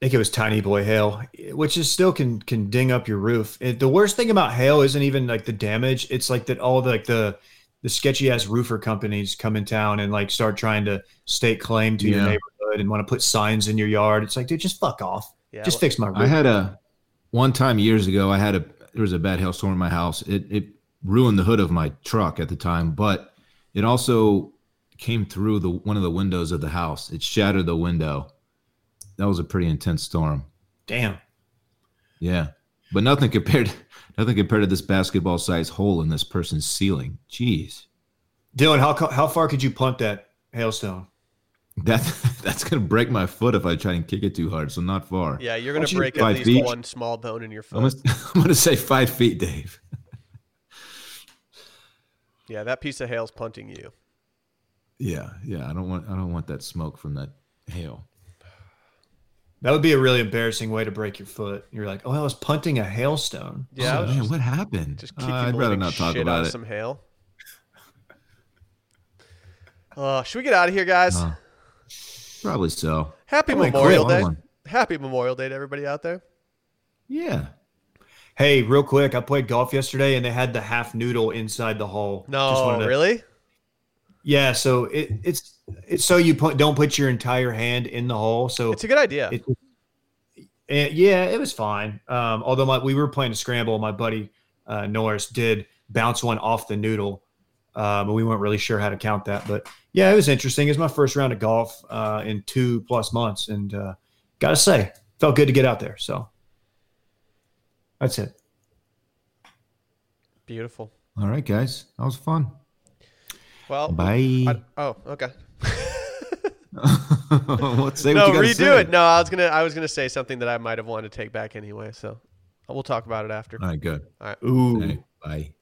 S2: I think it was tiny boy hail, which is still can can ding up your roof. It, the worst thing about hail isn't even like the damage; it's like that all the like the the sketchy ass roofer companies come in town and like start trying to stake claim to your neighborhood and want to put signs in your yard. It's like, dude, just fuck off.
S1: Yeah,
S2: just
S1: well,
S2: fix my roof.
S3: I had a one time years ago. I had a there was a bad hailstorm in my house. It it ruined the hood of my truck at the time, but it also came through the one of the windows of the house. It shattered the window. That was a pretty intense storm.
S2: Damn.
S3: Yeah, but nothing compared nothing compared to this basketball sized hole in this person's ceiling. Jeez,
S2: Dillon, how how far could you punt that hailstone?
S3: that that's gonna break my foot if I try and kick it too hard. So not far.
S1: yeah, you're gonna
S2: Don't you-
S1: break at least
S3: feet?
S1: one small bone in your
S3: I'm
S1: foot.
S3: gonna, I'm gonna say five feet, Dave.
S1: Yeah, that piece of hail's punting you.
S3: Yeah, yeah. I don't want I don't want that smoke from that hail.
S2: That would be a really embarrassing way to break your foot. You're like, oh, I was punting a hailstone.
S1: Yeah,
S3: oh, man,
S1: just,
S3: what happened?
S1: just
S3: Uh,
S1: keep
S3: I'd rather not talk
S1: shit
S3: about
S1: of
S3: it.
S1: some hail. Uh, should we get out of here, guys?
S3: Uh, probably so.
S1: Happy
S2: I'm
S1: Memorial. Day.
S3: Hold on.
S1: Happy Memorial Day to everybody out there.
S3: Yeah.
S2: Hey, real quick, I played golf yesterday and they had the half noodle inside the hole.
S1: No,
S2: wanted to-
S1: really?
S2: Yeah, so it, it's it's so you put don't put your entire hand in the hole. So
S1: It's a good idea.
S2: it, it- yeah, it was fine. Um, although my, we were playing a scramble, my buddy uh, Norris did bounce one off the noodle, uh, but we weren't really sure how to count that. But yeah, it was interesting. It was my first round of golf uh, in two plus months, and uh, gotta say, felt good to get out there. So that's it.
S1: Beautiful.
S3: All right, guys. That was fun.
S1: Well,
S3: Bye.
S1: I- oh, okay.
S3: Let's say
S1: no,
S3: what you
S1: redo
S3: say.
S1: it. No, I was gonna, I was gonna say something that I might have wanted to take back anyway. So we'll talk about it after.
S3: All right, good. All right.
S2: Ooh.
S3: Okay, bye.